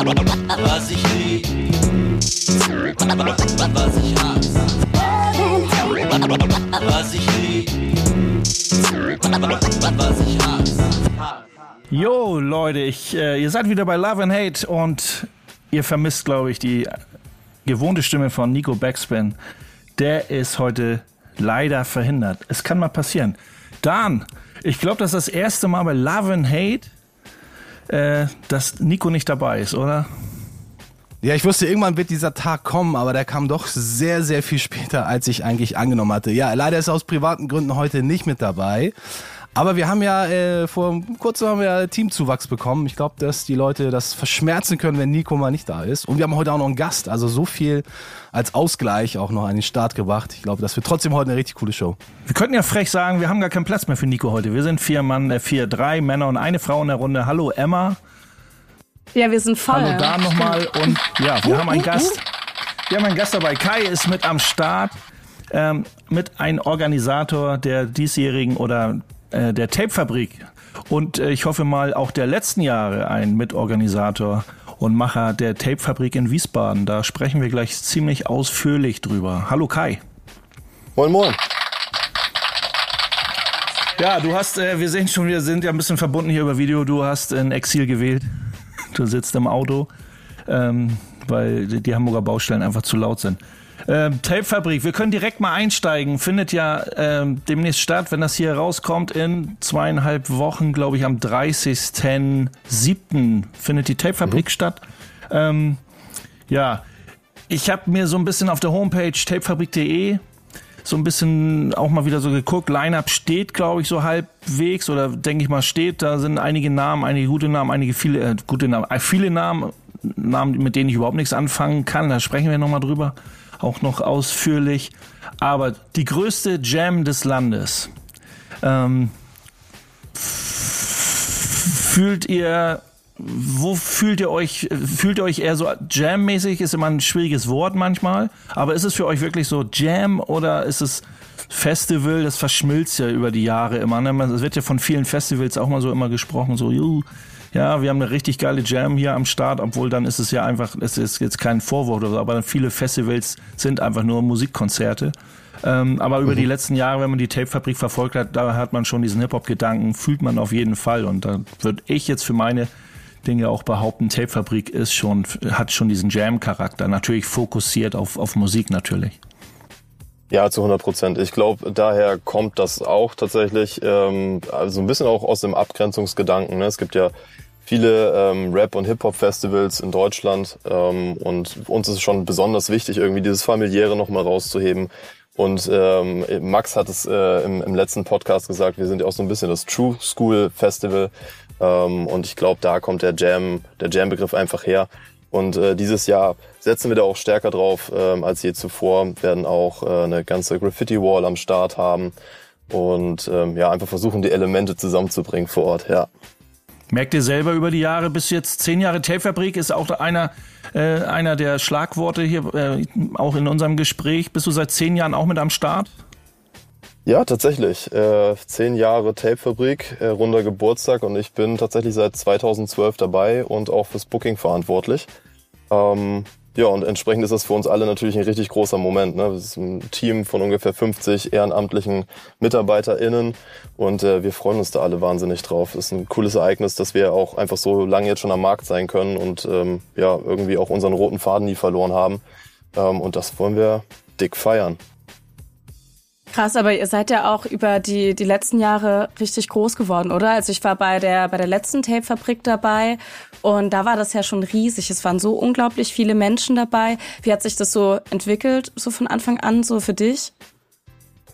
Was ich lieb, was ich hasse. Was ich lieb, was ich hasse. Jo, Leute, ich, äh, ihr seid wieder bei Love and Hate und ihr vermisst, glaube ich, die gewohnte Stimme von Nico Backspin. Der ist heute leider verhindert. Es kann mal passieren. Dan, ich glaube, das ist das erste Mal bei Love and Hate, äh, dass Nico nicht dabei ist, oder? Ja, ich wusste, irgendwann wird dieser Tag kommen, aber der kam doch sehr, sehr viel später, als ich eigentlich angenommen hatte. Ja, leider ist er aus privaten Gründen heute nicht mit dabei. Aber wir haben ja äh, vor kurzem haben wir Teamzuwachs bekommen. Ich glaube, dass die Leute das verschmerzen können, wenn Nico mal nicht da ist. Und wir haben heute auch noch einen Gast. Also so viel als Ausgleich auch noch an den Start gebracht. Ich glaube, das wird trotzdem heute eine richtig coole Show. Wir könnten ja frech sagen, wir haben gar keinen Platz mehr für Nico heute. Wir sind vier Mann, äh, vier, drei Männer und eine Frau in der Runde. Hallo Emma. Ja, wir sind voll. Hallo Dan nochmal. Und ja, wir haben einen Gast. Wir haben einen Gast dabei. Kai ist mit am Start. Ähm, mit ein Organisator der diesjährigen oder äh, der Tapefabrik und äh, ich hoffe mal auch der letzten Jahre ein Mitorganisator und Macher der Tapefabrik in Wiesbaden. Da sprechen wir gleich ziemlich ausführlich drüber. Hallo Kai. Moin, moin. Ja, du hast, äh, wir sehen schon, wir sind ja ein bisschen verbunden hier über Video. Du hast ein Exil gewählt. Du sitzt im Auto, ähm, weil die Hamburger Baustellen einfach zu laut sind. Ähm, Tapefabrik, wir können direkt mal einsteigen. Findet ja ähm, demnächst statt, wenn das hier rauskommt, in zweieinhalb Wochen, glaube ich, am 30.07. findet die Tapefabrik mhm. statt. Ähm, ja, ich habe mir so ein bisschen auf der Homepage tapefabrik.de so ein bisschen auch mal wieder so geguckt. Line-Up steht, glaube ich, so halbwegs oder denke ich mal steht. Da sind einige Namen, einige gute Namen, einige viele äh, gute Namen, äh, viele Namen, Namen, mit denen ich überhaupt nichts anfangen kann. Da sprechen wir nochmal drüber auch noch ausführlich. Aber die größte Jam des Landes. Ähm, fühlt ihr, wo fühlt ihr euch, fühlt ihr euch eher so Jam-mäßig? Ist immer ein schwieriges Wort manchmal. Aber ist es für euch wirklich so Jam oder ist es Festival? Das verschmilzt ja über die Jahre immer. Ne? Es wird ja von vielen Festivals auch mal so immer gesprochen, so, ja, wir haben eine richtig geile Jam hier am Start, obwohl dann ist es ja einfach, es ist jetzt kein Vorwurf oder so, aber viele Festivals sind einfach nur Musikkonzerte. Ähm, aber über mhm. die letzten Jahre, wenn man die Tapefabrik verfolgt hat, da hat man schon diesen Hip-Hop-Gedanken, fühlt man auf jeden Fall. Und da würde ich jetzt für meine Dinge auch behaupten, Tapefabrik ist schon, hat schon diesen Jam-Charakter. Natürlich fokussiert auf, auf Musik natürlich. Ja, zu 100 Prozent. Ich glaube, daher kommt das auch tatsächlich, ähm, also ein bisschen auch aus dem Abgrenzungsgedanken. Ne? Es gibt ja viele ähm, Rap- und Hip-Hop-Festivals in Deutschland ähm, und uns ist schon besonders wichtig, irgendwie dieses familiäre nochmal rauszuheben. Und ähm, Max hat es äh, im, im letzten Podcast gesagt, wir sind ja auch so ein bisschen das True School Festival. Ähm, und ich glaube, da kommt der Jam, der Jam-Begriff einfach her. Und äh, dieses Jahr setzen wir da auch stärker drauf ähm, als je zuvor, werden auch äh, eine ganze Graffiti-Wall am Start haben und ähm, ja, einfach versuchen, die Elemente zusammenzubringen vor Ort, ja. Merkt ihr selber über die Jahre, bis jetzt zehn Jahre Tapefabrik ist auch einer, äh, einer der Schlagworte hier, äh, auch in unserem Gespräch. Bist du seit zehn Jahren auch mit am Start? Ja, tatsächlich. Äh, zehn Jahre Tapefabrik, äh, runder Geburtstag und ich bin tatsächlich seit 2012 dabei und auch fürs Booking verantwortlich. Ähm, ja, und entsprechend ist das für uns alle natürlich ein richtig großer Moment. Ne? Das ist ein Team von ungefähr 50 ehrenamtlichen MitarbeiterInnen und äh, wir freuen uns da alle wahnsinnig drauf. Das ist ein cooles Ereignis, dass wir auch einfach so lange jetzt schon am Markt sein können und ähm, ja, irgendwie auch unseren roten Faden nie verloren haben. Ähm, und das wollen wir dick feiern. Krass, aber ihr seid ja auch über die, die letzten Jahre richtig groß geworden, oder? Also ich war bei der, bei der letzten Tape-Fabrik dabei und da war das ja schon riesig. Es waren so unglaublich viele Menschen dabei. Wie hat sich das so entwickelt, so von Anfang an, so für dich?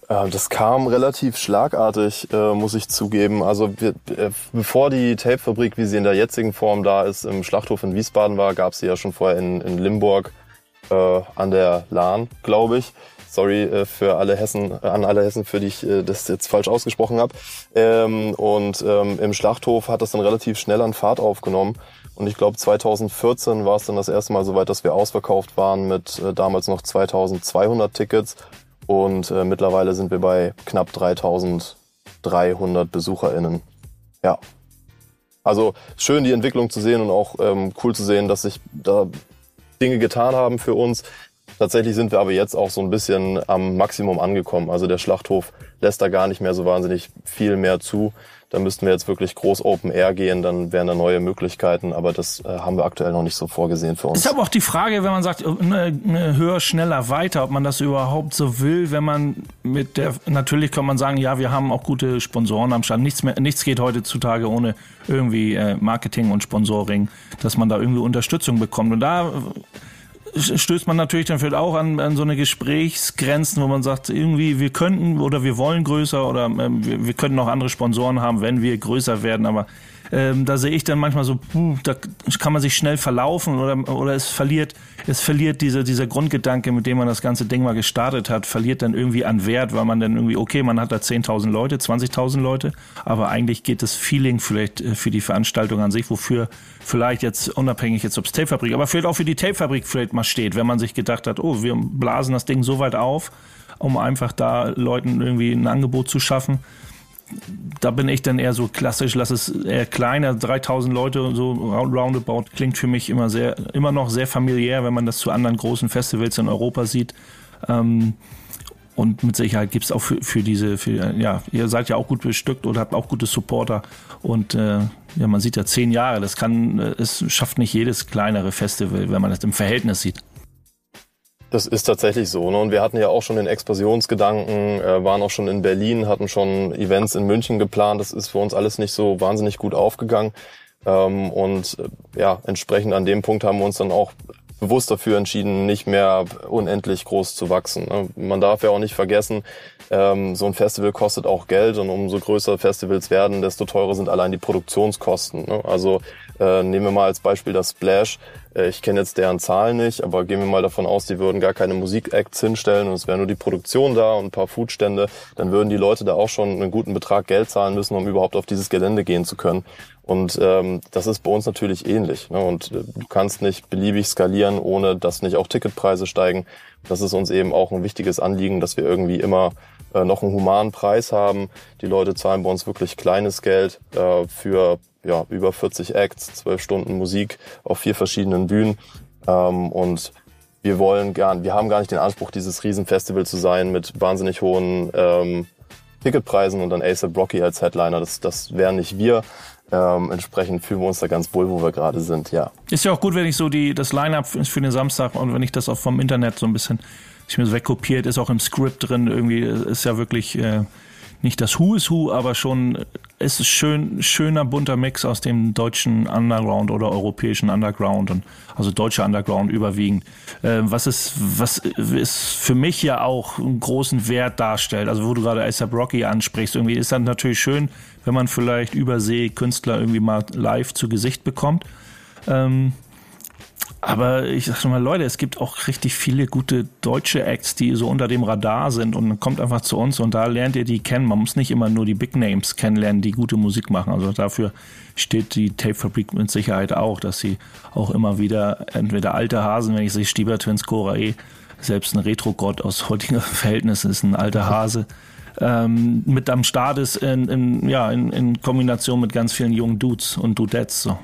Ähm, das kam relativ schlagartig, äh, muss ich zugeben. Also äh, bevor die Tapefabrik, wie sie in der jetzigen Form da ist, im Schlachthof in Wiesbaden war, gab sie ja schon vorher in, in Limburg äh, an der Lahn, glaube ich. Sorry äh, für alle Hessen, äh, an alle Hessen, für die ich äh, das jetzt falsch ausgesprochen habe. Ähm, und ähm, im Schlachthof hat das dann relativ schnell an Fahrt aufgenommen. Und ich glaube 2014 war es dann das erste Mal soweit, dass wir ausverkauft waren mit damals noch 2200 Tickets. Und mittlerweile sind wir bei knapp 3300 BesucherInnen. Ja. Also schön die Entwicklung zu sehen und auch ähm, cool zu sehen, dass sich da Dinge getan haben für uns. Tatsächlich sind wir aber jetzt auch so ein bisschen am Maximum angekommen. Also der Schlachthof lässt da gar nicht mehr so wahnsinnig viel mehr zu. Da müssten wir jetzt wirklich groß Open Air gehen, dann wären da neue Möglichkeiten, aber das äh, haben wir aktuell noch nicht so vorgesehen für uns. Ist aber auch die Frage, wenn man sagt, ne, ne, höher, schneller, weiter, ob man das überhaupt so will, wenn man mit der, natürlich kann man sagen, ja, wir haben auch gute Sponsoren am Stand. Nichts mehr, nichts geht heutzutage ohne irgendwie äh, Marketing und Sponsoring, dass man da irgendwie Unterstützung bekommt. Und da stößt man natürlich dann vielleicht auch an, an so eine Gesprächsgrenzen, wo man sagt, irgendwie wir könnten oder wir wollen größer oder ähm, wir, wir könnten auch andere Sponsoren haben, wenn wir größer werden, aber ähm, da sehe ich dann manchmal so, puh, da kann man sich schnell verlaufen oder, oder es verliert, es verliert diese, dieser Grundgedanke, mit dem man das ganze Ding mal gestartet hat, verliert dann irgendwie an Wert, weil man dann irgendwie, okay, man hat da 10.000 Leute, 20.000 Leute, aber eigentlich geht das Feeling vielleicht äh, für die Veranstaltung an sich, wofür vielleicht jetzt unabhängig jetzt ob es Tapefabrik, aber vielleicht auch für die Tapefabrik vielleicht mal steht, wenn man sich gedacht hat, oh, wir blasen das Ding so weit auf, um einfach da Leuten irgendwie ein Angebot zu schaffen da bin ich dann eher so klassisch, lass es eher kleiner, 3000 Leute und so roundabout klingt für mich immer sehr, immer noch sehr familiär, wenn man das zu anderen großen Festivals in Europa sieht. Ähm, und mit Sicherheit gibt es auch für, für diese, für, ja, ihr seid ja auch gut bestückt oder habt auch gute Supporter. Und äh, ja, man sieht ja zehn Jahre, das kann, äh, es schafft nicht jedes kleinere Festival, wenn man das im Verhältnis sieht. Das ist tatsächlich so. Ne? Und wir hatten ja auch schon den Expansionsgedanken, äh, waren auch schon in Berlin, hatten schon Events in München geplant. Das ist für uns alles nicht so wahnsinnig gut aufgegangen. Ähm, und äh, ja, entsprechend an dem Punkt haben wir uns dann auch bewusst dafür entschieden, nicht mehr unendlich groß zu wachsen. Ne? Man darf ja auch nicht vergessen, ähm, so ein Festival kostet auch Geld und umso größer Festivals werden, desto teurer sind allein die Produktionskosten. Ne? Also äh, nehmen wir mal als Beispiel das Splash. Äh, ich kenne jetzt deren Zahlen nicht, aber gehen wir mal davon aus, die würden gar keine Musikacts hinstellen und es wäre nur die Produktion da und ein paar Foodstände, dann würden die Leute da auch schon einen guten Betrag Geld zahlen müssen, um überhaupt auf dieses Gelände gehen zu können. Und ähm, das ist bei uns natürlich ähnlich. Ne? Und äh, du kannst nicht beliebig skalieren, ohne dass nicht auch Ticketpreise steigen. Das ist uns eben auch ein wichtiges Anliegen, dass wir irgendwie immer äh, noch einen humanen Preis haben. Die Leute zahlen bei uns wirklich kleines Geld äh, für ja, über 40 Acts, 12 Stunden Musik auf vier verschiedenen Bühnen. Ähm, und wir wollen gern, wir haben gar nicht den Anspruch, dieses Riesenfestival zu sein mit wahnsinnig hohen ähm, Ticketpreisen und dann ASAP Rocky als Headliner. Das, das wären nicht wir. Ähm, entsprechend fühlen wir uns da ganz wohl, wo wir gerade sind, ja. Ist ja auch gut, wenn ich so die, das Line-Up für den Samstag und wenn ich das auch vom Internet so ein bisschen, ich mir so wegkopiert, ist auch im Skript drin, irgendwie ist ja wirklich äh, nicht das Who is Who, aber schon es ist schön schöner bunter Mix aus dem deutschen Underground oder europäischen Underground und also deutscher Underground überwiegend. Äh, was ist was ist für mich ja auch einen großen Wert darstellt. Also wo du gerade ASAP Rocky ansprichst, irgendwie ist dann natürlich schön, wenn man vielleicht übersee Künstler irgendwie mal live zu Gesicht bekommt. Ähm, aber ich sag schon mal, Leute, es gibt auch richtig viele gute deutsche Acts, die so unter dem Radar sind und kommt einfach zu uns und da lernt ihr die kennen. Man muss nicht immer nur die Big Names kennenlernen, die gute Musik machen. Also dafür steht die Tape Fabrik mit Sicherheit auch, dass sie auch immer wieder entweder alte Hasen, wenn ich sehe, Stieber Twins, Cora E, selbst ein Retro-Gott aus heutigen Verhältnissen ist ein alter Hase. Ähm, mit am Start ist in, in, ja, in, in Kombination mit ganz vielen jungen Dudes und Dudettes. So.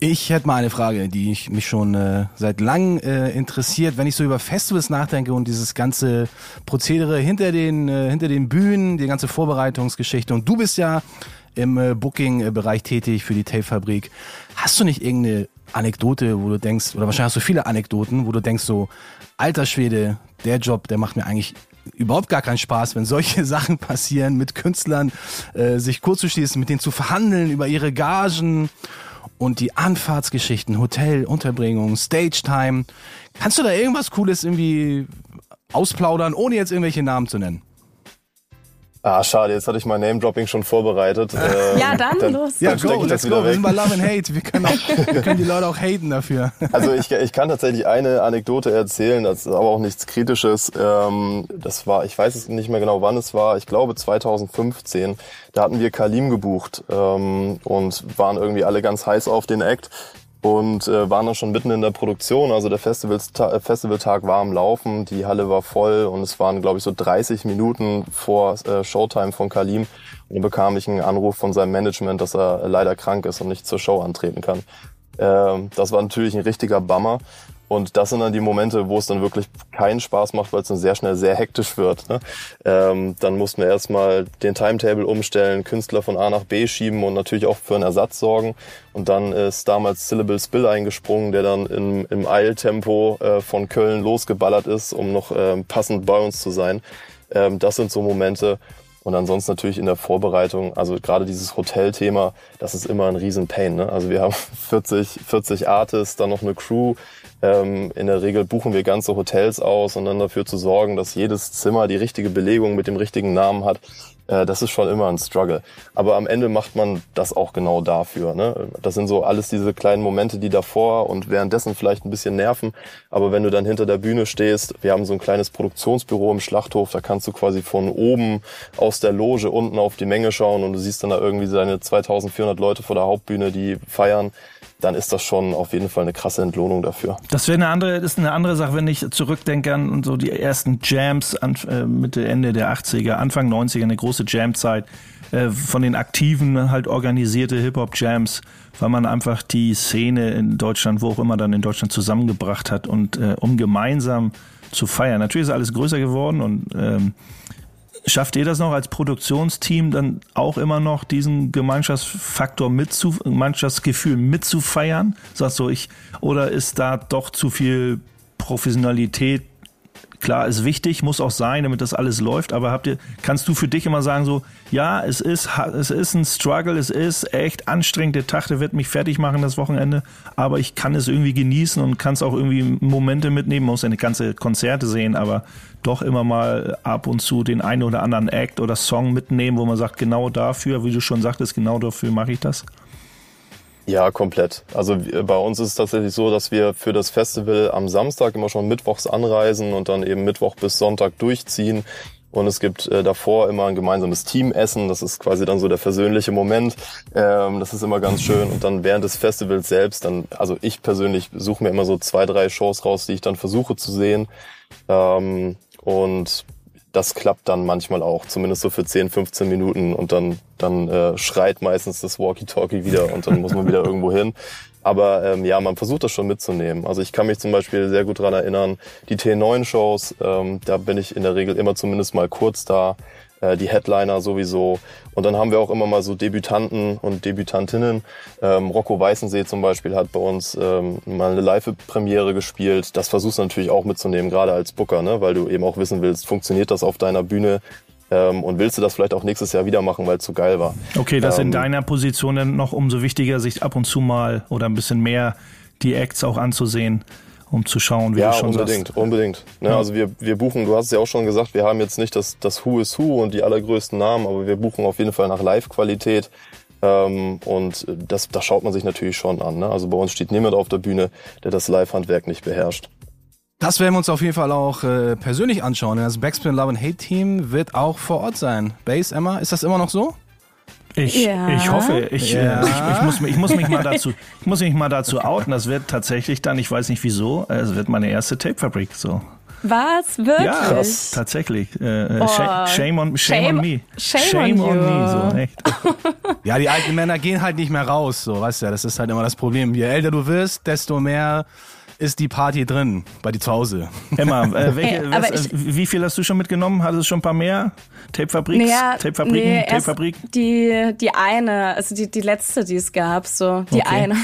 Ich hätte mal eine Frage, die ich mich schon äh, seit langem äh, interessiert. Wenn ich so über Festivals nachdenke und dieses ganze Prozedere hinter den, äh, hinter den Bühnen, die ganze Vorbereitungsgeschichte. Und du bist ja im äh, Booking-Bereich tätig für die Tape-Fabrik. Hast du nicht irgendeine Anekdote, wo du denkst, oder wahrscheinlich hast du viele Anekdoten, wo du denkst so, alter Schwede, der Job, der macht mir eigentlich überhaupt gar keinen Spaß, wenn solche Sachen passieren, mit Künstlern äh, sich kurz zu schließen, mit denen zu verhandeln über ihre Gagen und die Anfahrtsgeschichten, Hotel, Unterbringung, Stage Time. Kannst du da irgendwas Cooles irgendwie ausplaudern, ohne jetzt irgendwelche Namen zu nennen? Ah, schade, jetzt hatte ich mein Name-Dropping schon vorbereitet. Ähm, ja, dann, dann los. Ja, go, let's go. Wir sind bei Love and Hate. Wir können, auch, wir können die Leute auch haten dafür. Also ich, ich kann tatsächlich eine Anekdote erzählen, das ist aber auch nichts Kritisches. Ähm, das war, ich weiß es nicht mehr genau, wann es war. Ich glaube 2015. Da hatten wir Kalim gebucht ähm, und waren irgendwie alle ganz heiß auf den Act. Und äh, waren dann schon mitten in der Produktion. Also der Festivalsta äh, Festivaltag war am Laufen, die Halle war voll und es waren, glaube ich, so 30 Minuten vor äh, Showtime von Kalim. Und dann bekam ich einen Anruf von seinem Management, dass er leider krank ist und nicht zur Show antreten kann. Ähm, das war natürlich ein richtiger Bummer. Und das sind dann die Momente, wo es dann wirklich keinen Spaß macht, weil es dann sehr schnell sehr hektisch wird. Ne? Ähm, dann mussten wir erstmal den Timetable umstellen, Künstler von A nach B schieben und natürlich auch für einen Ersatz sorgen. Und dann ist damals Syllable Spill eingesprungen, der dann im, im Eiltempo äh, von Köln losgeballert ist, um noch ähm, passend bei uns zu sein. Ähm, das sind so Momente, und ansonsten natürlich in der Vorbereitung, also gerade dieses Hotelthema, das ist immer ein riesen Pain. Ne? Also wir haben 40, 40 Artists, dann noch eine Crew. Ähm, in der Regel buchen wir ganze Hotels aus und dann dafür zu sorgen, dass jedes Zimmer die richtige Belegung mit dem richtigen Namen hat. Äh, das ist schon immer ein Struggle. Aber am Ende macht man das auch genau dafür. Ne? Das sind so alles diese kleinen Momente, die davor und währenddessen vielleicht ein bisschen nerven. Aber wenn du dann hinter der Bühne stehst, wir haben so ein kleines Produktionsbüro im Schlachthof, da kannst du quasi von oben aus der Loge unten auf die Menge schauen und du siehst dann da irgendwie deine 2400 Leute vor der Hauptbühne, die feiern dann ist das schon auf jeden Fall eine krasse Entlohnung dafür. Das wäre eine andere, ist eine andere Sache, wenn ich zurückdenke an so die ersten Jams an, äh, Mitte, Ende der 80er, Anfang 90er, eine große Jamzeit, äh, von den Aktiven halt organisierte Hip-Hop-Jams, weil man einfach die Szene in Deutschland, wo auch immer dann in Deutschland zusammengebracht hat und äh, um gemeinsam zu feiern. Natürlich ist alles größer geworden und ähm, Schafft ihr das noch als Produktionsteam dann auch immer noch diesen Gemeinschaftsfaktor mitzu, Gemeinschaftsgefühl mitzufeiern? Sagst du ich, oder ist da doch zu viel Professionalität Klar, ist wichtig, muss auch sein, damit das alles läuft, aber habt ihr, kannst du für dich immer sagen so, ja, es ist, es ist ein Struggle, es ist echt anstrengend, der Tag, der wird mich fertig machen das Wochenende, aber ich kann es irgendwie genießen und kann es auch irgendwie Momente mitnehmen, muss ja nicht ganze Konzerte sehen, aber doch immer mal ab und zu den einen oder anderen Act oder Song mitnehmen, wo man sagt, genau dafür, wie du schon sagtest, genau dafür mache ich das. Ja, komplett. Also bei uns ist es tatsächlich so, dass wir für das Festival am Samstag immer schon mittwochs anreisen und dann eben Mittwoch bis Sonntag durchziehen. Und es gibt äh, davor immer ein gemeinsames Teamessen. Das ist quasi dann so der versöhnliche Moment. Ähm, das ist immer ganz schön. Und dann während des Festivals selbst, dann, also ich persönlich suche mir immer so zwei, drei Shows raus, die ich dann versuche zu sehen. Ähm, und das klappt dann manchmal auch, zumindest so für 10, 15 Minuten und dann, dann äh, schreit meistens das Walkie-Talkie wieder und dann muss man wieder irgendwo hin. Aber ähm, ja, man versucht das schon mitzunehmen. Also ich kann mich zum Beispiel sehr gut dran erinnern, die T9-Shows, ähm, da bin ich in der Regel immer zumindest mal kurz da. Äh, die Headliner sowieso. Und dann haben wir auch immer mal so Debütanten und Debütantinnen. Ähm, Rocco Weißensee zum Beispiel hat bei uns ähm, mal eine Live-Premiere gespielt. Das versuchst du natürlich auch mitzunehmen, gerade als Booker, ne? weil du eben auch wissen willst, funktioniert das auf deiner Bühne? Ähm, und willst du das vielleicht auch nächstes Jahr wieder machen, weil es zu geil war? Okay, das ähm, in deiner Position dann noch umso wichtiger, sich ab und zu mal oder ein bisschen mehr die Acts auch anzusehen um zu schauen, wie ja, du schon unbedingt, sagst. unbedingt. Ne, ja. Also wir, wir buchen, du hast es ja auch schon gesagt, wir haben jetzt nicht das, das Who is Who und die allergrößten Namen, aber wir buchen auf jeden Fall nach Live-Qualität. Ähm, und das, das schaut man sich natürlich schon an. Ne? Also bei uns steht niemand auf der Bühne, der das Live-Handwerk nicht beherrscht. Das werden wir uns auf jeden Fall auch äh, persönlich anschauen. Das Backspin Love and Hate Team wird auch vor Ort sein. Base, Emma, ist das immer noch so? Ich, ja. ich hoffe, ich, ja. ich, ich, muss, ich, muss mich mal dazu, ich muss mich mal dazu outen. Das wird tatsächlich dann, ich weiß nicht wieso, es wird meine erste Tape-Fabrik so. Was? Wirklich? Ja, das, tatsächlich. Äh, oh. shame, on, shame, shame, on me. Shame, shame on, on me, so, echt. ja, die alten Männer gehen halt nicht mehr raus, so, weißt du ja, das ist halt immer das Problem. Je älter du wirst, desto mehr ist die Party drin bei dir zu Hause. Emma, äh, welche, hey, was, ich, wie viel hast du schon mitgenommen? Hattest du schon ein paar mehr? Tapefabriks? Naja, Tapefabriken? Nee, Tapefabrik? Die, die eine, also die, die letzte, die es gab, so. Die okay. eine.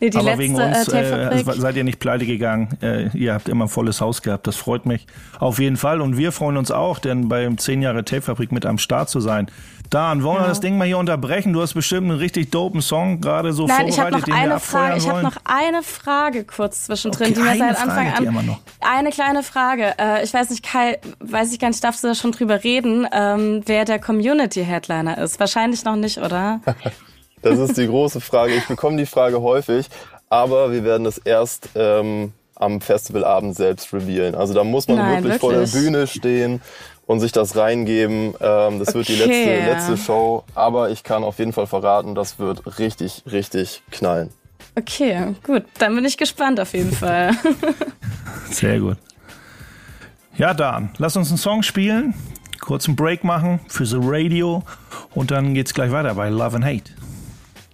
Nee, die Aber letzte, wegen uns äh, seid ihr nicht pleite gegangen. Äh, ihr habt immer ein volles Haus gehabt. Das freut mich auf jeden Fall. Und wir freuen uns auch, denn beim 10 Jahre Tapefabrik mit am Start zu sein. Dan, wollen wir das Ding mal hier unterbrechen? Du hast bestimmt einen richtig dopen Song gerade so Nein, vorbereitet, ich habe noch eine Frage. Ich habe noch eine Frage kurz zwischendrin, okay, die mir seit Anfang Frage, an. Eine kleine Frage. Äh, ich weiß nicht, Kai, weiß ich gar nicht, darfst du da schon drüber reden, ähm, wer der Community Headliner ist? Wahrscheinlich noch nicht, oder? das ist die große Frage. Ich bekomme die Frage häufig, aber wir werden das erst ähm, am Festivalabend selbst revealen. Also da muss man Nein, wirklich, wirklich, vor der Bühne stehen und sich das reingeben. Ähm, das okay. wird die letzte, letzte Show. Aber ich kann auf jeden Fall verraten, das wird richtig, richtig knallen. Okay, gut. Dann bin ich gespannt auf jeden Fall. Sehr gut. Ja, Dan, lass uns einen Song spielen, kurzen Break machen für The Radio und dann geht's gleich weiter bei Love and Hate.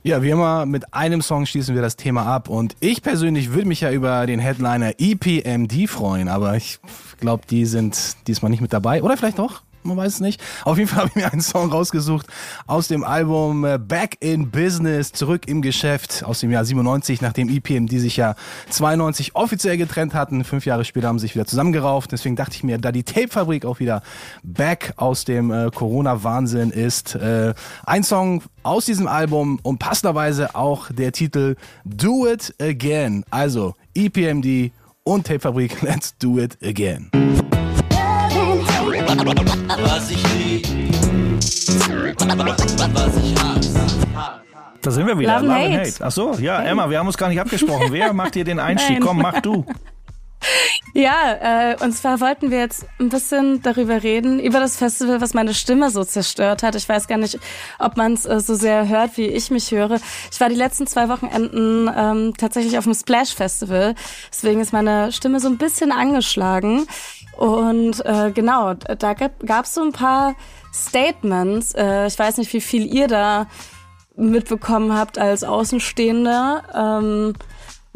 Ja, wie immer, mit einem Song schließen wir das Thema ab. Und ich persönlich würde mich ja über den Headliner EPMD freuen, aber ich glaube, die sind diesmal nicht mit dabei. Oder vielleicht doch? Man weiß es nicht. Auf jeden Fall habe ich mir einen Song rausgesucht aus dem Album äh, Back in Business, zurück im Geschäft aus dem Jahr 97, nachdem EPM die sich ja 92 offiziell getrennt hatten. Fünf Jahre später haben sie sich wieder zusammengerauft. Deswegen dachte ich mir, da die Tape-Fabrik auch wieder back aus dem äh, Corona-Wahnsinn ist, äh, ein Song aus diesem Album und passenderweise auch der Titel Do It Again. Also EPMD und Tape-Fabrik, let's do it again. Was ich lieb, was ich hasse. Da sind wir wieder. Love and Hate. Ach so, ja, Emma, wir haben uns gar nicht abgesprochen. Wer macht dir den Einstieg? Nein. Komm, mach du. Ja, äh, und zwar wollten wir jetzt ein bisschen darüber reden, über das Festival, was meine Stimme so zerstört hat. Ich weiß gar nicht, ob man es äh, so sehr hört, wie ich mich höre. Ich war die letzten zwei Wochenenden ähm, tatsächlich auf dem Splash Festival. Deswegen ist meine Stimme so ein bisschen angeschlagen. Und äh, genau, da gab es so ein paar Statements. Äh, ich weiß nicht, wie viel ihr da mitbekommen habt als Außenstehender. Ähm,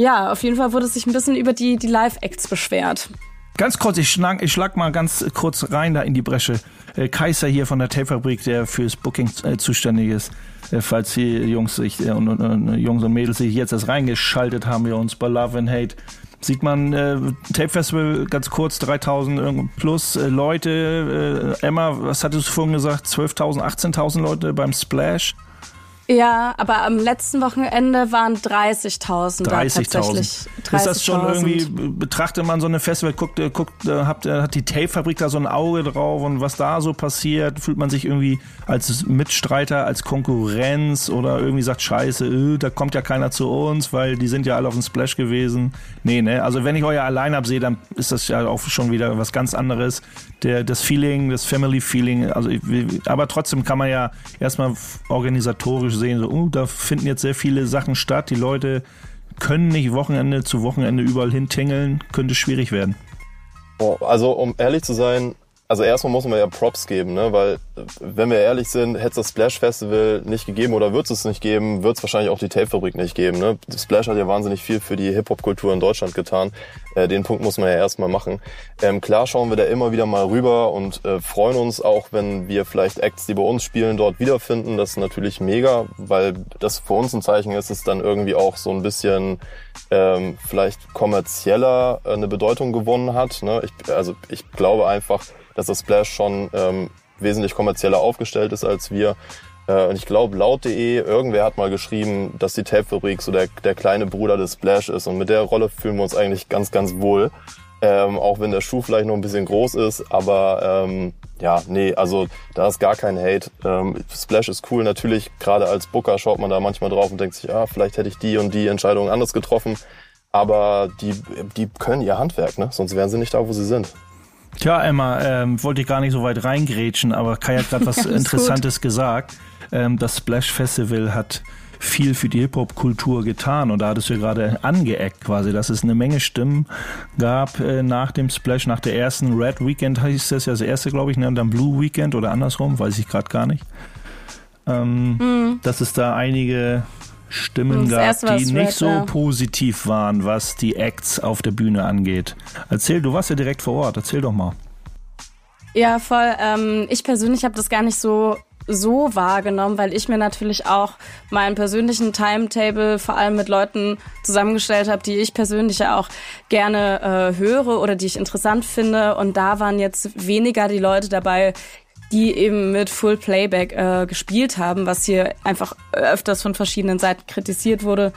ja, auf jeden Fall wurde sich ein bisschen über die, die Live-Acts beschwert. Ganz kurz, ich schlag, ich schlag mal ganz kurz rein da in die Bresche. Äh, Kaiser hier von der Tapefabrik, der fürs Booking äh, zuständig ist. Äh, falls die Jungs sich äh, und, und, und Jungs und Mädels sich jetzt erst reingeschaltet haben, wir uns bei Love and Hate sieht man äh, Tape Festival ganz kurz 3000 irgend- plus äh, Leute. Äh, Emma, was hattest du vorhin gesagt? 12.000, 18.000 Leute beim Splash? Ja, aber am letzten Wochenende waren 30.000 da 30.000. tatsächlich. Ist das schon 30.000. irgendwie, betrachtet man so eine Festival, guckt, äh, guckt äh, habt, äh, hat die Tape-Fabrik da so ein Auge drauf und was da so passiert? Fühlt man sich irgendwie als Mitstreiter, als Konkurrenz oder irgendwie sagt, scheiße, äh, da kommt ja keiner zu uns, weil die sind ja alle auf dem Splash gewesen. Nee, ne, also wenn ich euer Line-Up sehe, dann ist das ja auch schon wieder was ganz anderes. Der, das Feeling, das Family-Feeling, also ich, aber trotzdem kann man ja erstmal organisatorisch sehen, so, uh, da finden jetzt sehr viele Sachen statt, die Leute können nicht Wochenende zu Wochenende überall hintingeln, könnte schwierig werden. Also um ehrlich zu sein, also erstmal muss man ja Props geben, ne? weil wenn wir ehrlich sind, hätte es das Splash Festival nicht gegeben oder wird es nicht geben, wird es wahrscheinlich auch die Tape-Fabrik nicht geben. Ne? Splash hat ja wahnsinnig viel für die Hip-Hop-Kultur in Deutschland getan. Äh, den Punkt muss man ja erstmal machen. Ähm, klar schauen wir da immer wieder mal rüber und äh, freuen uns auch, wenn wir vielleicht Acts, die bei uns spielen, dort wiederfinden. Das ist natürlich mega, weil das für uns ein Zeichen ist, es dann irgendwie auch so ein bisschen ähm, vielleicht kommerzieller äh, eine Bedeutung gewonnen hat. Ne? Ich, also ich glaube einfach, dass das Splash schon ähm, wesentlich kommerzieller aufgestellt ist als wir. Äh, und ich glaube, laut.de, irgendwer hat mal geschrieben, dass die Tape-Fabrik so der, der kleine Bruder des Splash ist. Und mit der Rolle fühlen wir uns eigentlich ganz, ganz wohl. Ähm, auch wenn der Schuh vielleicht noch ein bisschen groß ist, aber ähm, ja, nee, also da ist gar kein Hate. Ähm, Splash ist cool, natürlich, gerade als Booker schaut man da manchmal drauf und denkt sich, ah, vielleicht hätte ich die und die Entscheidung anders getroffen. Aber die, die können ihr Handwerk, ne? Sonst wären sie nicht da, wo sie sind. Tja, Emma, ähm, wollte ich gar nicht so weit reingrätschen, aber Kai hat gerade was Interessantes gesagt. Ähm, das Splash Festival hat viel für die Hip-Hop-Kultur getan und da hattest du ja gerade angeeckt quasi, dass es eine Menge Stimmen gab äh, nach dem Splash, nach der ersten Red Weekend hieß das ja das erste, glaube ich, ne? und dann Blue Weekend oder andersrum, weiß ich gerade gar nicht. Ähm, Dass es da einige Stimmen gab, die nicht Red, so ja. positiv waren, was die Acts auf der Bühne angeht. Erzähl, du warst ja direkt vor Ort, erzähl doch mal. Ja, voll. Ähm, ich persönlich habe das gar nicht so so wahrgenommen, weil ich mir natürlich auch meinen persönlichen Timetable vor allem mit Leuten zusammengestellt habe, die ich persönlich ja auch gerne äh, höre oder die ich interessant finde. Und da waren jetzt weniger die Leute dabei, die eben mit Full Playback äh, gespielt haben, was hier einfach öfters von verschiedenen Seiten kritisiert wurde.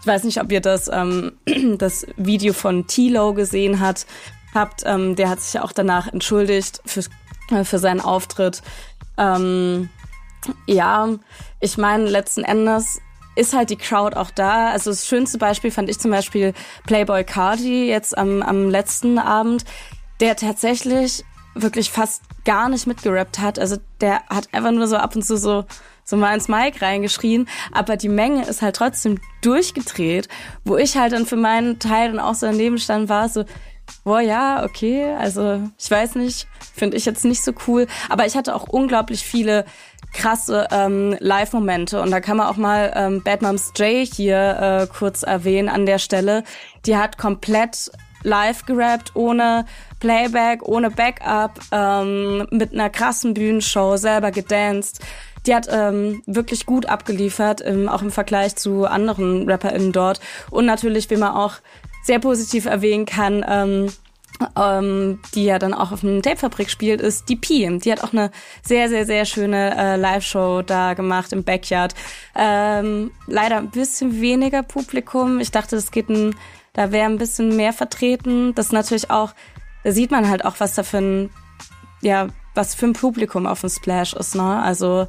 Ich weiß nicht, ob ihr das, ähm, das Video von Tilo gesehen hat, habt. Ähm, der hat sich ja auch danach entschuldigt für, äh, für seinen Auftritt. Ähm, ja, ich meine, letzten Endes ist halt die Crowd auch da. Also das schönste Beispiel fand ich zum Beispiel Playboy Cardi jetzt am, am letzten Abend, der tatsächlich wirklich fast gar nicht mitgerappt hat. Also der hat einfach nur so ab und zu so so mal ins Mic reingeschrien, aber die Menge ist halt trotzdem durchgedreht, wo ich halt dann für meinen Teil dann auch so daneben stand, war so, boah, ja, okay, also ich weiß nicht, finde ich jetzt nicht so cool, aber ich hatte auch unglaublich viele krasse ähm, Live-Momente und da kann man auch mal ähm, Bad Moms J hier äh, kurz erwähnen an der Stelle. Die hat komplett live gerappt, ohne Playback, ohne Backup, ähm, mit einer krassen Bühnenshow, selber gedanced. Die hat ähm, wirklich gut abgeliefert, ähm, auch im Vergleich zu anderen RapperInnen dort. Und natürlich, wie man auch sehr positiv erwähnen kann, ähm, ähm, die ja dann auch auf einem Tapefabrik spielt, ist die Pi. Die hat auch eine sehr, sehr, sehr schöne äh, Live-Show da gemacht im Backyard. Ähm, leider ein bisschen weniger Publikum. Ich dachte, es geht ein, da wäre ein bisschen mehr vertreten. Das ist natürlich auch, da sieht man halt auch, was da für ein, ja, was für ein Publikum auf dem Splash ist, ne? Also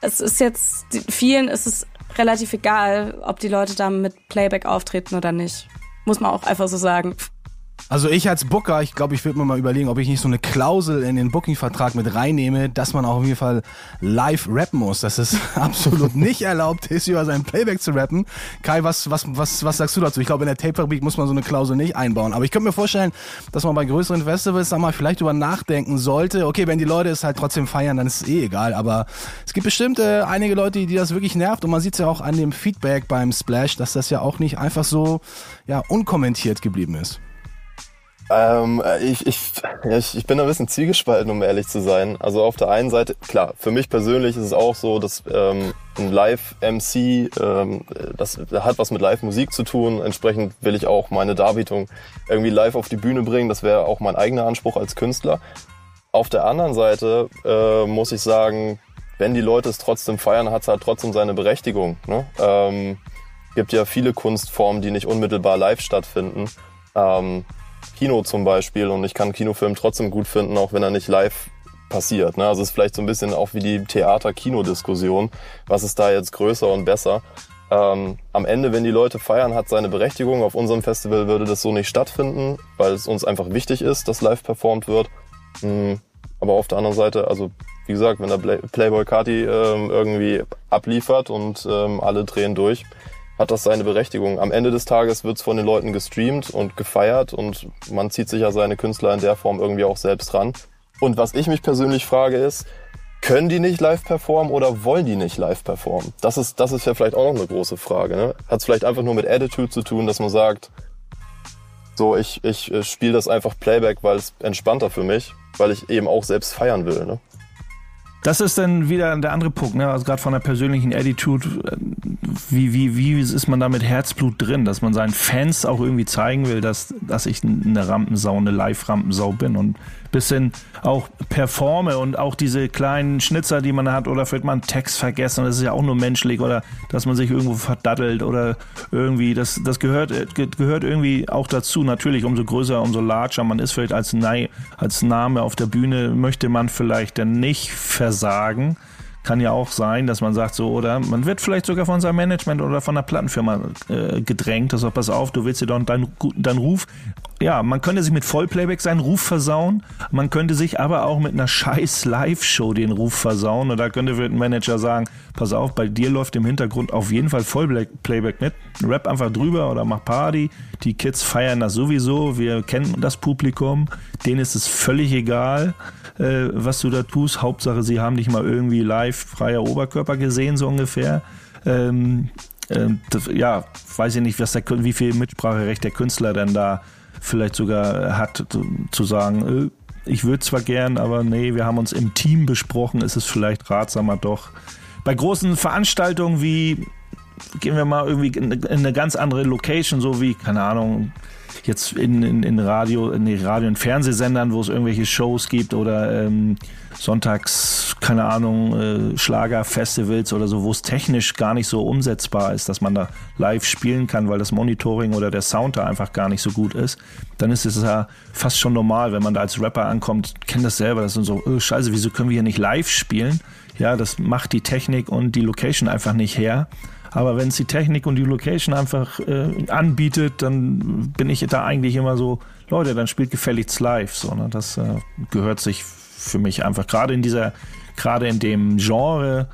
es ist jetzt, vielen ist es relativ egal, ob die Leute da mit Playback auftreten oder nicht. Muss man auch einfach so sagen. Also ich als Booker, ich glaube, ich würde mir mal überlegen, ob ich nicht so eine Klausel in den Booking-Vertrag mit reinnehme, dass man auch auf jeden Fall live rappen muss, dass es absolut nicht erlaubt ist, über sein Playback zu rappen. Kai, was, was, was, was sagst du dazu? Ich glaube, in der Tape-Fabrik muss man so eine Klausel nicht einbauen. Aber ich könnte mir vorstellen, dass man bei größeren Festivals da mal vielleicht über nachdenken sollte. Okay, wenn die Leute es halt trotzdem feiern, dann ist es eh egal. Aber es gibt bestimmt äh, einige Leute, die das wirklich nervt. Und man sieht es ja auch an dem Feedback beim Splash, dass das ja auch nicht einfach so ja, unkommentiert geblieben ist. Ähm, ich, ich, ich, ich bin ein bisschen zielgespalten, um ehrlich zu sein. Also auf der einen Seite, klar, für mich persönlich ist es auch so, dass ähm, ein Live-MC, ähm, das hat was mit Live-Musik zu tun. Entsprechend will ich auch meine Darbietung irgendwie live auf die Bühne bringen. Das wäre auch mein eigener Anspruch als Künstler. Auf der anderen Seite äh, muss ich sagen, wenn die Leute es trotzdem feiern, hat es halt trotzdem seine Berechtigung. Ne? Ähm, gibt ja viele Kunstformen, die nicht unmittelbar live stattfinden. Ähm, Kino zum Beispiel und ich kann Kinofilm trotzdem gut finden, auch wenn er nicht live passiert. Ne? Also es ist vielleicht so ein bisschen auch wie die Theater-Kino-Diskussion. Was ist da jetzt größer und besser? Ähm, am Ende, wenn die Leute feiern, hat seine Berechtigung. Auf unserem Festival würde das so nicht stattfinden, weil es uns einfach wichtig ist, dass live performt wird. Mhm. Aber auf der anderen Seite, also wie gesagt, wenn der Playboy Carti ähm, irgendwie abliefert und ähm, alle drehen durch, hat das seine Berechtigung. Am Ende des Tages wird es von den Leuten gestreamt und gefeiert und man zieht sich ja seine Künstler in der Form irgendwie auch selbst ran. Und was ich mich persönlich frage ist, können die nicht live performen oder wollen die nicht live performen? Das ist, das ist ja vielleicht auch noch eine große Frage. Ne? Hat es vielleicht einfach nur mit Attitude zu tun, dass man sagt, so, ich, ich spiele das einfach Playback, weil es entspannter für mich, weil ich eben auch selbst feiern will. Ne? Das ist dann wieder der andere Punkt, ne? Also gerade von der persönlichen Attitude, äh, wie, wie, wie ist man da mit Herzblut drin, dass man seinen Fans auch irgendwie zeigen will, dass, dass ich eine Rampensau, eine Live-Rampensau bin und bisschen auch performe und auch diese kleinen Schnitzer, die man hat, oder vielleicht mal einen Text vergessen, das ist ja auch nur menschlich, oder dass man sich irgendwo verdattelt oder irgendwie, das, das gehört, gehört irgendwie auch dazu. Natürlich, umso größer, umso larger man ist, vielleicht als, als Name auf der Bühne, möchte man vielleicht dann nicht versagen kann ja auch sein, dass man sagt so, oder man wird vielleicht sogar von seinem Management oder von der Plattenfirma äh, gedrängt, dass also pass auf, du willst dir doch deinen dein Ruf, ja, man könnte sich mit Vollplayback seinen Ruf versauen, man könnte sich aber auch mit einer scheiß Live-Show den Ruf versauen und da könnte ein Manager sagen, pass auf, bei dir läuft im Hintergrund auf jeden Fall Vollplayback mit, rap einfach drüber oder mach Party, die Kids feiern das sowieso, wir kennen das Publikum, denen ist es völlig egal, äh, was du da tust. Hauptsache, sie haben dich mal irgendwie live freier Oberkörper gesehen, so ungefähr. Ähm, äh, das, ja, weiß ich nicht, was der, wie viel Mitspracherecht der Künstler denn da vielleicht sogar hat, zu sagen, äh, ich würde zwar gern, aber nee, wir haben uns im Team besprochen, ist es vielleicht ratsamer doch. Bei großen Veranstaltungen wie, gehen wir mal irgendwie in eine ganz andere Location, so wie, keine Ahnung, jetzt in, in, in Radio, in den Radio- und Fernsehsendern, wo es irgendwelche Shows gibt oder ähm, sonntags, keine Ahnung, äh, Schlagerfestivals oder so, wo es technisch gar nicht so umsetzbar ist, dass man da live spielen kann, weil das Monitoring oder der Sound da einfach gar nicht so gut ist, dann ist es ja fast schon normal, wenn man da als Rapper ankommt, kennt das selber, das sind so, oh, scheiße, wieso können wir hier nicht live spielen? Ja, das macht die Technik und die Location einfach nicht her. Aber wenn es die Technik und die Location einfach äh, anbietet, dann bin ich da eigentlich immer so, Leute, dann spielt gefälligst live. So, ne? Das äh, gehört sich für mich einfach gerade in dieser, gerade in dem Genre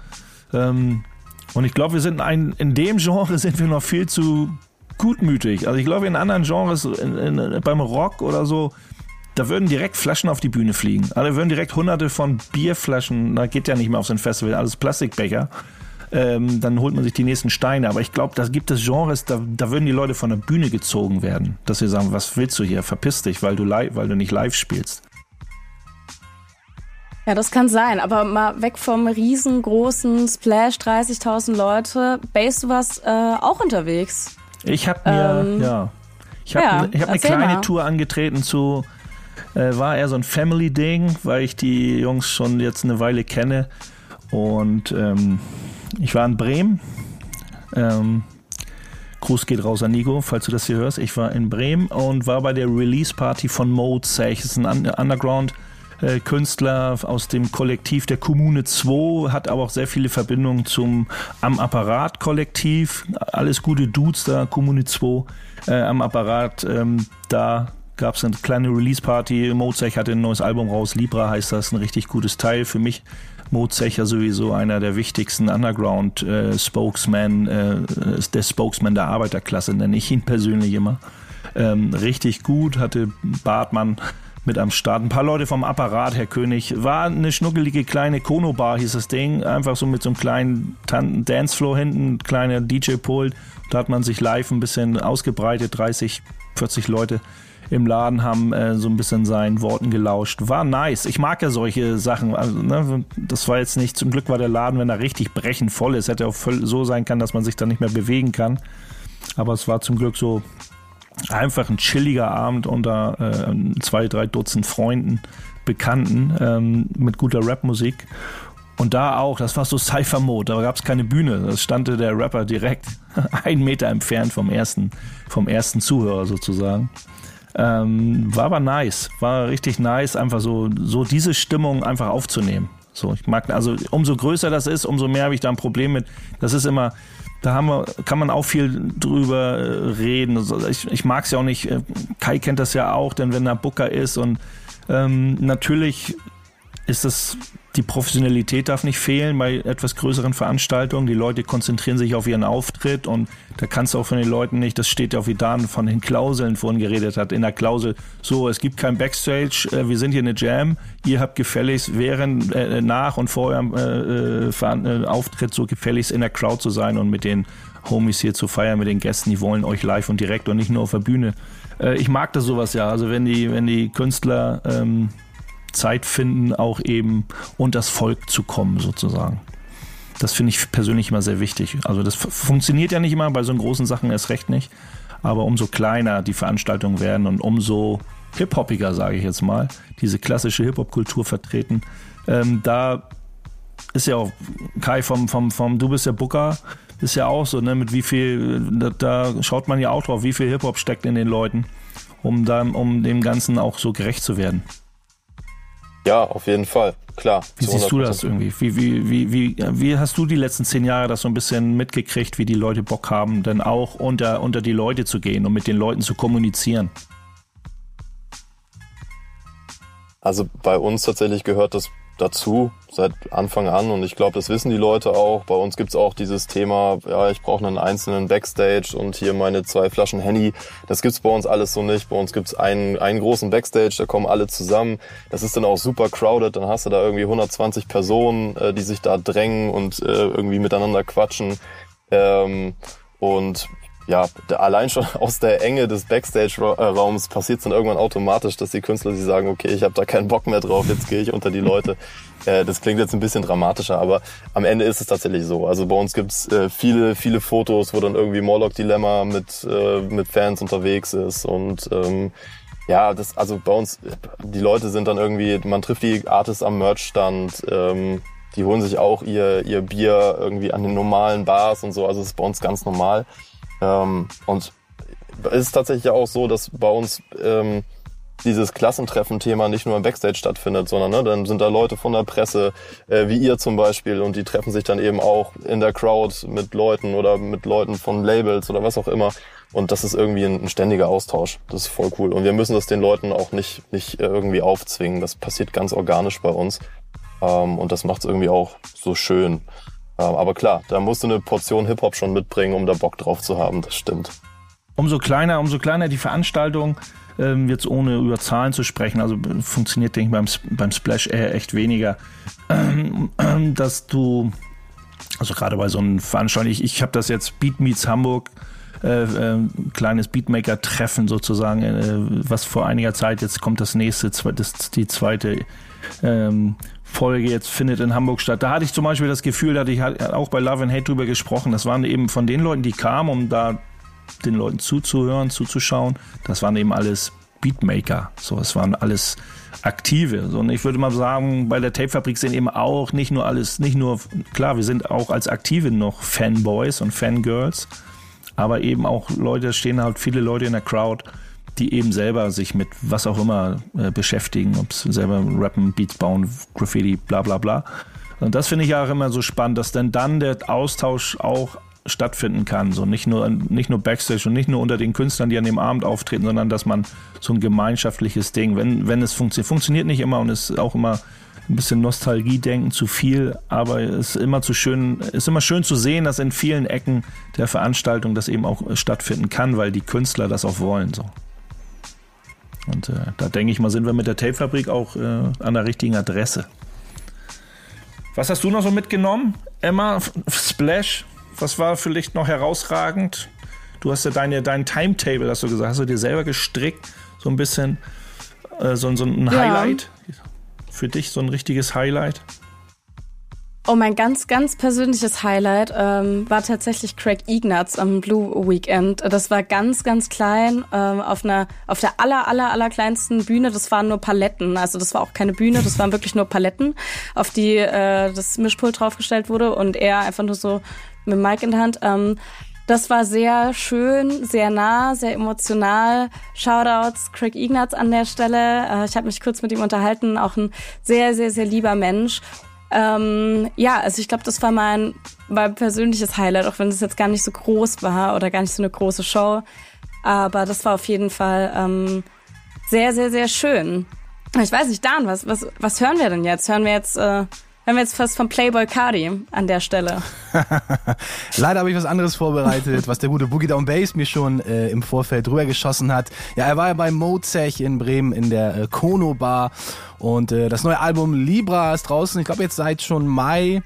Ähm, und ich glaube, wir sind ein, in dem Genre sind wir noch viel zu gutmütig. Also ich glaube, in anderen Genres, in, in, beim Rock oder so, da würden direkt Flaschen auf die Bühne fliegen. Also würden direkt hunderte von Bierflaschen, da geht ja nicht mehr auf so ein Festival, alles Plastikbecher. Ähm, dann holt man sich die nächsten Steine. Aber ich glaube, da gibt es Genres, da, da würden die Leute von der Bühne gezogen werden. Dass sie sagen, was willst du hier? Verpiss dich, weil du, live, weil du nicht live spielst. Ja, das kann sein, aber mal weg vom riesengroßen Splash, 30.000 Leute. Base, du warst äh, auch unterwegs. Ich habe mir, ähm, ja, ich habe ja, ich hab eine kleine mal. Tour angetreten zu, äh, war eher so ein Family-Ding, weil ich die Jungs schon jetzt eine Weile kenne. Und ähm, ich war in Bremen. Ähm, Gruß geht raus an Nico, falls du das hier hörst. Ich war in Bremen und war bei der Release-Party von Mode Sech. Das ist ein Underground- äh, Künstler aus dem Kollektiv der Kommune 2, hat aber auch sehr viele Verbindungen zum Am Apparat Kollektiv. Alles gute Dudes da, Kommune 2 äh, am Apparat. Ähm, da gab es eine kleine Release-Party. Mozech hatte ein neues Album raus, Libra heißt das, ein richtig gutes Teil für mich. Mozech ja sowieso einer der wichtigsten Underground-Spokesman, äh, äh, der Spokesman der Arbeiterklasse, nenne ich ihn persönlich immer. Ähm, richtig gut, hatte Bartmann mit am Start. Ein paar Leute vom Apparat, Herr König. War eine schnuckelige kleine Kono-Bar, hieß das Ding. Einfach so mit so einem kleinen Dancefloor hinten, kleiner DJ-Pult. Da hat man sich live ein bisschen ausgebreitet. 30, 40 Leute im Laden haben äh, so ein bisschen seinen Worten gelauscht. War nice. Ich mag ja solche Sachen. Also, ne, das war jetzt nicht, zum Glück war der Laden, wenn er richtig brechend voll ist, hätte auch so sein können, dass man sich da nicht mehr bewegen kann. Aber es war zum Glück so einfach ein chilliger Abend unter äh, zwei, drei Dutzend Freunden, Bekannten ähm, mit guter Rapmusik. Und da auch, das war so Cypher-Mode, da gab es keine Bühne. Da stand der Rapper direkt einen Meter entfernt vom ersten, vom ersten Zuhörer sozusagen. Ähm, war aber nice, war richtig nice, einfach so, so diese Stimmung einfach aufzunehmen. So, ich mag, also umso größer das ist, umso mehr habe ich da ein Problem mit. Das ist immer, da haben wir, kann man auch viel drüber äh, reden. Also ich, ich mag es ja auch nicht. äh, Kai kennt das ja auch, denn wenn er Booker ist und ähm, natürlich ist das die Professionalität darf nicht fehlen bei etwas größeren Veranstaltungen. Die Leute konzentrieren sich auf ihren Auftritt und da kannst du auch von den Leuten nicht, das steht ja auch wie Dan von den Klauseln vorhin geredet hat, in der Klausel, so, es gibt kein Backstage, äh, wir sind hier eine Jam, ihr habt gefälligst während, äh, nach und vor eurem äh, äh, Auftritt so gefälligst in der Crowd zu sein und mit den Homies hier zu feiern, mit den Gästen, die wollen euch live und direkt und nicht nur auf der Bühne. Ich mag das sowas ja, also wenn die, wenn die Künstler ähm, Zeit finden, auch eben unters Volk zu kommen, sozusagen. Das finde ich persönlich immer sehr wichtig. Also das funktioniert ja nicht immer, bei so großen Sachen erst recht nicht. Aber umso kleiner die Veranstaltungen werden und umso hip-hoppiger, sage ich jetzt mal, diese klassische Hip-Hop-Kultur vertreten, ähm, da ist ja auch Kai vom, vom, vom Du bist ja Booker, ist ja auch so, ne, mit wie viel, da, da schaut man ja auch drauf, wie viel Hip-Hop steckt in den Leuten, um, da, um dem Ganzen auch so gerecht zu werden. Ja, auf jeden Fall, klar. Wie siehst du 100%. das irgendwie? Wie, wie, wie, wie, wie hast du die letzten zehn Jahre das so ein bisschen mitgekriegt, wie die Leute Bock haben, denn auch unter, unter die Leute zu gehen und mit den Leuten zu kommunizieren? Also bei uns tatsächlich gehört das dazu seit Anfang an und ich glaube, das wissen die Leute auch. Bei uns gibt's auch dieses Thema, ja, ich brauche einen einzelnen Backstage und hier meine zwei Flaschen Henny. Das gibt's bei uns alles so nicht. Bei uns gibt's einen, einen großen Backstage, da kommen alle zusammen. Das ist dann auch super crowded. Dann hast du da irgendwie 120 Personen, äh, die sich da drängen und äh, irgendwie miteinander quatschen. Ähm, und ja, allein schon aus der Enge des Backstage-Raums passiert es dann irgendwann automatisch, dass die Künstler sich sagen, okay, ich habe da keinen Bock mehr drauf, jetzt gehe ich unter die Leute. Äh, das klingt jetzt ein bisschen dramatischer, aber am Ende ist es tatsächlich so. Also bei uns gibt's äh, viele, viele Fotos, wo dann irgendwie Morlock Dilemma mit, äh, mit Fans unterwegs ist und ähm, ja, das, also bei uns, die Leute sind dann irgendwie, man trifft die Artists am Merchstand, ähm, die holen sich auch ihr, ihr Bier irgendwie an den normalen Bars und so, also es ist bei uns ganz normal. Ähm, und es ist tatsächlich auch so, dass bei uns ähm, dieses Klassentreffen-Thema nicht nur im Backstage stattfindet, sondern ne, dann sind da Leute von der Presse, äh, wie ihr zum Beispiel, und die treffen sich dann eben auch in der Crowd mit Leuten oder mit Leuten von Labels oder was auch immer. Und das ist irgendwie ein, ein ständiger Austausch. Das ist voll cool. Und wir müssen das den Leuten auch nicht, nicht äh, irgendwie aufzwingen. Das passiert ganz organisch bei uns. Ähm, und das macht es irgendwie auch so schön. Ähm, aber klar, da musst du eine Portion Hip-Hop schon mitbringen, um da Bock drauf zu haben, das stimmt. Umso kleiner, umso kleiner die Veranstaltung, ähm, jetzt ohne über Zahlen zu sprechen, also äh, funktioniert, denke ich, beim, beim Splash eher echt weniger, ähm, dass du, also gerade bei so einem Veranstaltung, ich, ich habe das jetzt Beat Meets Hamburg, äh, äh, kleines Beatmaker-Treffen sozusagen, äh, was vor einiger Zeit, jetzt kommt das nächste, das, die zweite ähm, Folge jetzt findet in Hamburg statt. Da hatte ich zum Beispiel das Gefühl, da hatte ich auch bei Love and Hate drüber gesprochen. Das waren eben von den Leuten, die kamen, um da den Leuten zuzuhören, zuzuschauen. Das waren eben alles Beatmaker. So, es waren alles Aktive. Und ich würde mal sagen, bei der Tapefabrik sind eben auch nicht nur alles, nicht nur, klar, wir sind auch als Aktive noch Fanboys und Fangirls, aber eben auch Leute, stehen halt viele Leute in der Crowd, die eben selber sich mit was auch immer äh, beschäftigen, ob es selber rappen, Beats bauen, Graffiti, bla bla bla. Und das finde ich auch immer so spannend, dass denn dann der Austausch auch stattfinden kann. So nicht nur, nicht nur Backstage und nicht nur unter den Künstlern, die an dem Abend auftreten, sondern dass man so ein gemeinschaftliches Ding, wenn, wenn es funktioniert, funktioniert nicht immer und ist auch immer ein bisschen Nostalgie-Denken zu viel, aber es ist immer zu schön, ist immer schön zu sehen, dass in vielen Ecken der Veranstaltung das eben auch stattfinden kann, weil die Künstler das auch wollen. So. Und äh, da denke ich mal, sind wir mit der Tapefabrik auch äh, an der richtigen Adresse. Was hast du noch so mitgenommen? Emma, Splash, was war vielleicht noch herausragend? Du hast ja deine, dein Timetable, hast du gesagt, hast du dir selber gestrickt, so ein bisschen, äh, so, so ein ja. Highlight. Für dich so ein richtiges Highlight. Oh, mein ganz, ganz persönliches Highlight ähm, war tatsächlich Craig Ignatz am Blue Weekend. Das war ganz, ganz klein ähm, auf einer, auf der aller, aller, aller kleinsten Bühne. Das waren nur Paletten. Also das war auch keine Bühne, das waren wirklich nur Paletten, auf die äh, das Mischpult draufgestellt wurde und er einfach nur so mit Mic in der Hand. Ähm, das war sehr schön, sehr nah, sehr emotional. Shoutouts Craig Ignatz an der Stelle. Äh, ich habe mich kurz mit ihm unterhalten. Auch ein sehr, sehr, sehr lieber Mensch. Ähm, ja, also ich glaube, das war mein, mein persönliches Highlight, auch wenn es jetzt gar nicht so groß war oder gar nicht so eine große Show. Aber das war auf jeden Fall ähm, sehr, sehr, sehr schön. Ich weiß nicht, Dan, was, was, was hören wir denn jetzt? Hören wir jetzt, äh, hören wir jetzt fast von Playboy Cardi an der Stelle? Leider habe ich was anderes vorbereitet, was der gute Boogie Down Bass mir schon äh, im Vorfeld drüber geschossen hat. Ja, er war ja bei Mozech in Bremen in der äh, Kono Bar und äh, das neue Album Libra ist draußen, ich glaube jetzt seit schon Mai.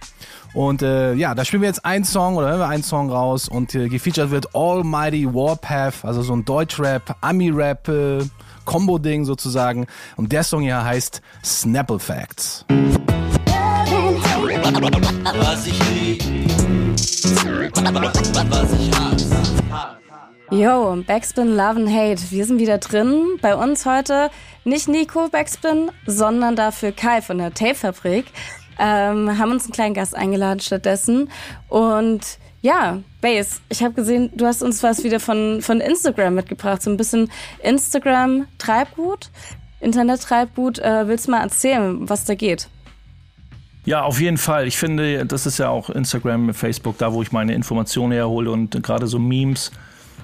Und äh, ja, da spielen wir jetzt einen Song oder hören wir einen Song raus und äh, gefeatured wird Almighty Warpath, also so ein Deutschrap, Ami-Rap, äh, Combo-Ding sozusagen. Und der Song hier heißt Snapple Facts. Was ich lieb, was ich hasse. Yo, Backspin Love and Hate. Wir sind wieder drin. Bei uns heute nicht Nico Backspin, sondern dafür Kai von der Tape-Fabrik. Ähm, haben uns einen kleinen Gast eingeladen stattdessen. Und ja, Base, ich habe gesehen, du hast uns was wieder von, von Instagram mitgebracht. So ein bisschen Instagram-Treibgut, Internet-Treibgut. Äh, willst du mal erzählen, was da geht? Ja, auf jeden Fall. Ich finde, das ist ja auch Instagram, Facebook, da wo ich meine Informationen herhole und gerade so Memes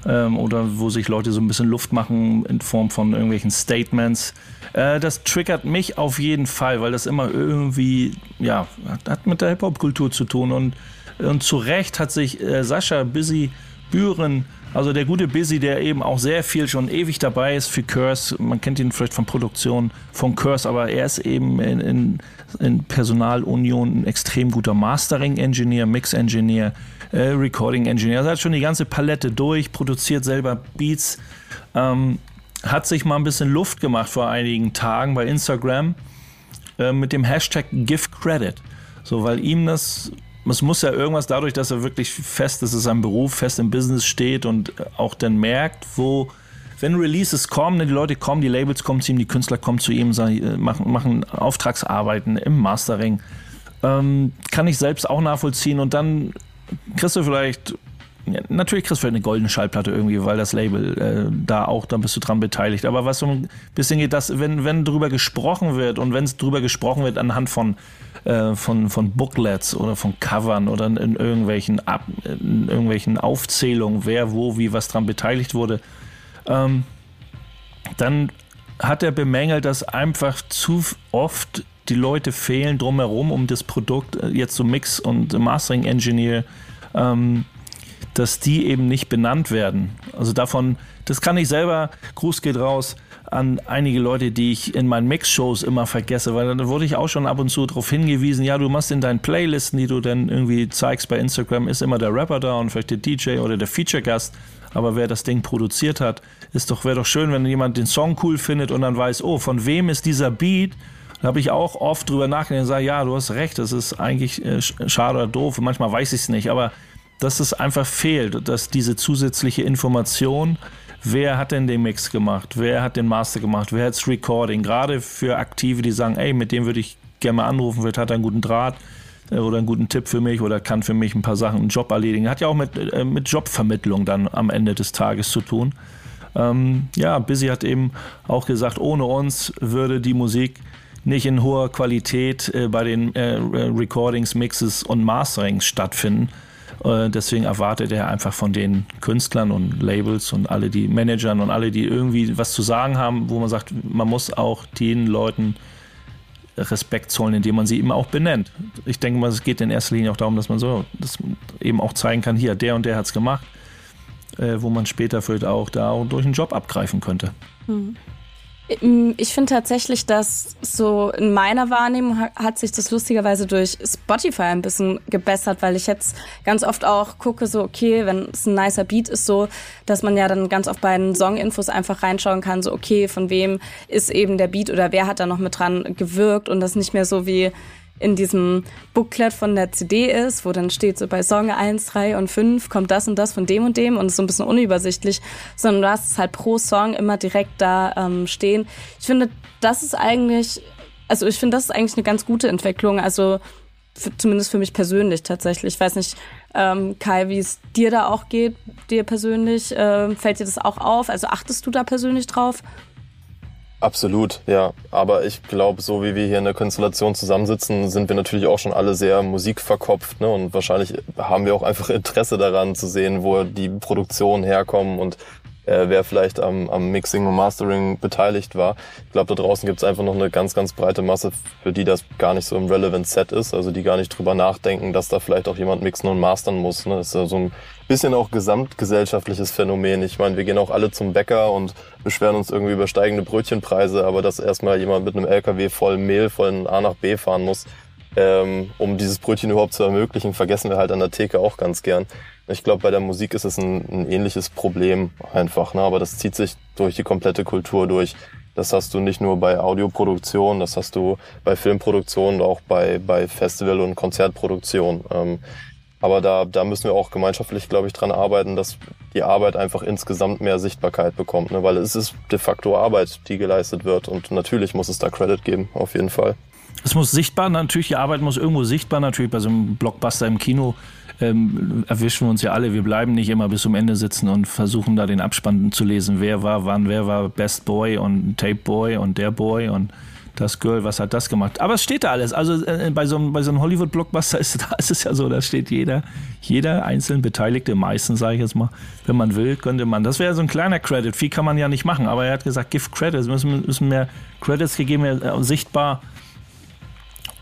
ähm, oder wo sich Leute so ein bisschen Luft machen in Form von irgendwelchen Statements. Äh, das triggert mich auf jeden Fall, weil das immer irgendwie, ja, hat mit der Hip-Hop-Kultur zu tun und, und zu Recht hat sich äh, Sascha Busy Büren also der gute Busy, der eben auch sehr viel schon ewig dabei ist für Curse. Man kennt ihn vielleicht von Produktion von Curse, aber er ist eben in, in, in Personalunion ein extrem guter Mastering-Engineer, Mix-Engineer, äh, Recording-Engineer. Also er hat schon die ganze Palette durch, produziert selber Beats. Ähm, hat sich mal ein bisschen Luft gemacht vor einigen Tagen bei Instagram äh, mit dem Hashtag Give Credit. So, weil ihm das es muss ja irgendwas dadurch, dass er wirklich fest, das ist sein Beruf, fest im Business steht und auch dann merkt, wo, wenn Releases kommen, die Leute kommen, die Labels kommen zu ihm, die Künstler kommen zu ihm, sagen, machen, machen Auftragsarbeiten im Mastering, ähm, kann ich selbst auch nachvollziehen und dann kriegst du vielleicht ja, natürlich kriegst du vielleicht eine goldene Schallplatte irgendwie, weil das Label äh, da auch, dann bist du dran beteiligt. Aber was so ein bisschen geht, dass, wenn, wenn drüber gesprochen wird und wenn es drüber gesprochen wird anhand von, äh, von, von Booklets oder von Covern oder in, irgendwelchen, Ab, in irgendwelchen Aufzählungen, wer, wo, wie, was dran beteiligt wurde, ähm, dann hat er bemängelt, dass einfach zu oft die Leute fehlen drumherum um das Produkt, äh, jetzt so Mix und Mastering Engineer, ähm, dass die eben nicht benannt werden. Also davon, das kann ich selber, Gruß geht raus an einige Leute, die ich in meinen Mix-Shows immer vergesse, weil da wurde ich auch schon ab und zu darauf hingewiesen, ja, du machst in deinen Playlisten, die du dann irgendwie zeigst bei Instagram, ist immer der Rapper da und vielleicht der DJ oder der Feature-Gast, aber wer das Ding produziert hat, ist doch, wäre doch schön, wenn jemand den Song cool findet und dann weiß, oh, von wem ist dieser Beat? Da habe ich auch oft drüber nachgedacht und sage, ja, du hast recht, das ist eigentlich äh, schade oder doof. Manchmal weiß ich es nicht, aber dass es einfach fehlt, dass diese zusätzliche Information, wer hat denn den Mix gemacht, wer hat den Master gemacht, wer hat das Recording, gerade für Aktive, die sagen, ey, mit dem würde ich gerne mal anrufen, vielleicht hat er einen guten Draht äh, oder einen guten Tipp für mich oder kann für mich ein paar Sachen, einen Job erledigen. Hat ja auch mit, äh, mit Jobvermittlung dann am Ende des Tages zu tun. Ähm, ja, Busy hat eben auch gesagt, ohne uns würde die Musik nicht in hoher Qualität äh, bei den äh, Recordings, Mixes und Masterings stattfinden. Äh, deswegen erwartet er einfach von den Künstlern und Labels und alle die Managern und alle, die irgendwie was zu sagen haben, wo man sagt, man muss auch den Leuten Respekt zollen, indem man sie eben auch benennt. Ich denke mal, es geht in erster Linie auch darum, dass man so das eben auch zeigen kann, hier, der und der hat es gemacht, äh, wo man später vielleicht auch da durch einen Job abgreifen könnte. Mhm. Ähm, ich finde tatsächlich, dass so in meiner Wahrnehmung hat sich das lustigerweise durch Spotify ein bisschen gebessert, weil ich jetzt ganz oft auch gucke, so okay, wenn es ein nicer Beat ist, so, dass man ja dann ganz oft bei den Song-Infos einfach reinschauen kann, so okay, von wem ist eben der Beat oder wer hat da noch mit dran gewirkt und das nicht mehr so wie in diesem Booklet von der CD ist, wo dann steht so bei Song 1, 3 und 5 kommt das und das von dem und dem und ist so ein bisschen unübersichtlich, sondern du hast es halt pro Song immer direkt da ähm, stehen. Ich finde, das ist eigentlich, also ich finde, das ist eigentlich eine ganz gute Entwicklung, also zumindest für mich persönlich tatsächlich. Ich weiß nicht, ähm, Kai, wie es dir da auch geht, dir persönlich, äh, fällt dir das auch auf? Also achtest du da persönlich drauf? Absolut, ja. Aber ich glaube, so wie wir hier in der Konstellation zusammensitzen, sind wir natürlich auch schon alle sehr musikverkopft. Ne? Und wahrscheinlich haben wir auch einfach Interesse daran zu sehen, wo die Produktionen herkommen und äh, wer vielleicht am, am Mixing und Mastering beteiligt war. Ich glaube, da draußen gibt es einfach noch eine ganz, ganz breite Masse, für die das gar nicht so im Relevant Set ist. Also die gar nicht drüber nachdenken, dass da vielleicht auch jemand mixen und mastern muss. Ne? Das ist ja so ein bisschen auch gesamtgesellschaftliches Phänomen. Ich meine, wir gehen auch alle zum Bäcker und beschweren uns irgendwie über steigende Brötchenpreise, aber dass erstmal jemand mit einem LKW voll Mehl von A nach B fahren muss, ähm, um dieses Brötchen überhaupt zu ermöglichen, vergessen wir halt an der Theke auch ganz gern. Ich glaube, bei der Musik ist es ein, ein ähnliches Problem einfach, ne? aber das zieht sich durch die komplette Kultur durch. Das hast du nicht nur bei Audioproduktion, das hast du bei Filmproduktion, auch bei, bei Festival- und Konzertproduktion. Ähm, aber da, da müssen wir auch gemeinschaftlich, glaube ich, dran arbeiten, dass die Arbeit einfach insgesamt mehr Sichtbarkeit bekommt, ne? weil es ist de facto Arbeit, die geleistet wird und natürlich muss es da Credit geben, auf jeden Fall. Es muss sichtbar, natürlich, die Arbeit muss irgendwo sichtbar, natürlich bei so einem Blockbuster im Kino ähm, erwischen wir uns ja alle. Wir bleiben nicht immer bis zum Ende sitzen und versuchen da den Abspann zu lesen. Wer war wann, wer war Best Boy und Tape Boy und der Boy und das Girl, was hat das gemacht? Aber es steht da alles. Also äh, bei so, bei so einem Hollywood-Blockbuster ist, ist es ja so, da steht jeder, jeder einzeln Beteiligte, meistens sage ich jetzt mal, wenn man will, könnte man. Das wäre so ein kleiner Credit. Viel kann man ja nicht machen, aber er hat gesagt, give Credits, müssen, müssen mehr Credits gegeben werden, äh, sichtbar.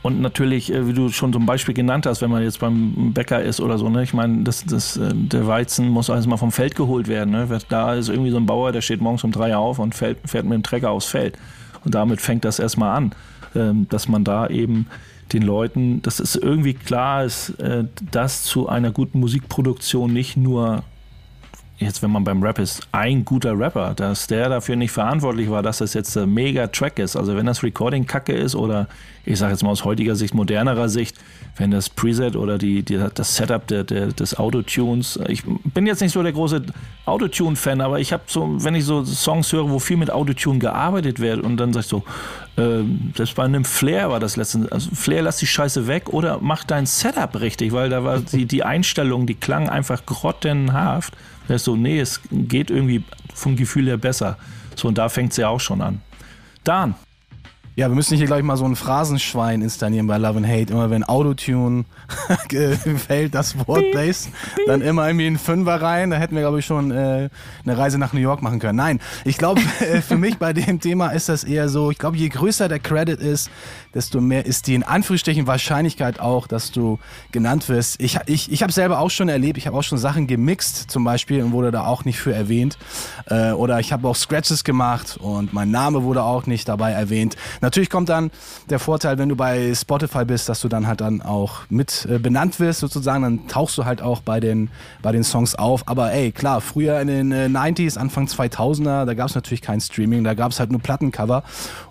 Und natürlich, äh, wie du schon zum Beispiel genannt hast, wenn man jetzt beim Bäcker ist oder so, ne? ich meine, das, das, äh, der Weizen muss alles mal vom Feld geholt werden. Ne? Da ist irgendwie so ein Bauer, der steht morgens um drei auf und fährt, fährt mit dem Trecker aufs Feld. Und damit fängt das erstmal an, ähm, dass man da eben den Leuten, dass es irgendwie klar ist, äh, dass zu einer guten Musikproduktion nicht nur jetzt, wenn man beim Rap ist, ein guter Rapper, dass der dafür nicht verantwortlich war, dass das jetzt ein mega Track ist. Also wenn das Recording kacke ist oder ich sage jetzt mal aus heutiger Sicht, modernerer Sicht, wenn das Preset oder die, die das Setup der, der, des Autotunes, ich bin jetzt nicht so der große Autotune-Fan, aber ich habe so, wenn ich so Songs höre, wo viel mit Autotune gearbeitet wird und dann sag ich so, äh, selbst bei einem Flair war das letztens, also Flair lass die Scheiße weg oder mach dein Setup richtig, weil da war die, die Einstellung, die klang einfach grottenhaft. Da ist so, nee, es geht irgendwie vom Gefühl her besser. So, und da fängt es ja auch schon an. Dan. Ja, wir müssen hier, glaube ich, mal so ein Phrasenschwein installieren bei Love and Hate. Immer wenn Autotune fällt, das Wort Bass, dann immer irgendwie ein Fünfer rein. Da hätten wir, glaube ich, schon äh, eine Reise nach New York machen können. Nein, ich glaube, für mich bei dem Thema ist das eher so, ich glaube, je größer der Credit ist, desto mehr ist die in Anführungsstrichen Wahrscheinlichkeit auch, dass du genannt wirst. Ich, ich, ich habe selber auch schon erlebt, ich habe auch schon Sachen gemixt zum Beispiel und wurde da auch nicht für erwähnt. Äh, oder ich habe auch Scratches gemacht und mein Name wurde auch nicht dabei erwähnt. Natürlich kommt dann der Vorteil, wenn du bei Spotify bist, dass du dann halt dann auch mit äh, benannt wirst sozusagen, dann tauchst du halt auch bei den, bei den Songs auf. Aber ey, klar, früher in den äh, 90s, Anfang 2000er, da gab es natürlich kein Streaming, da gab es halt nur Plattencover.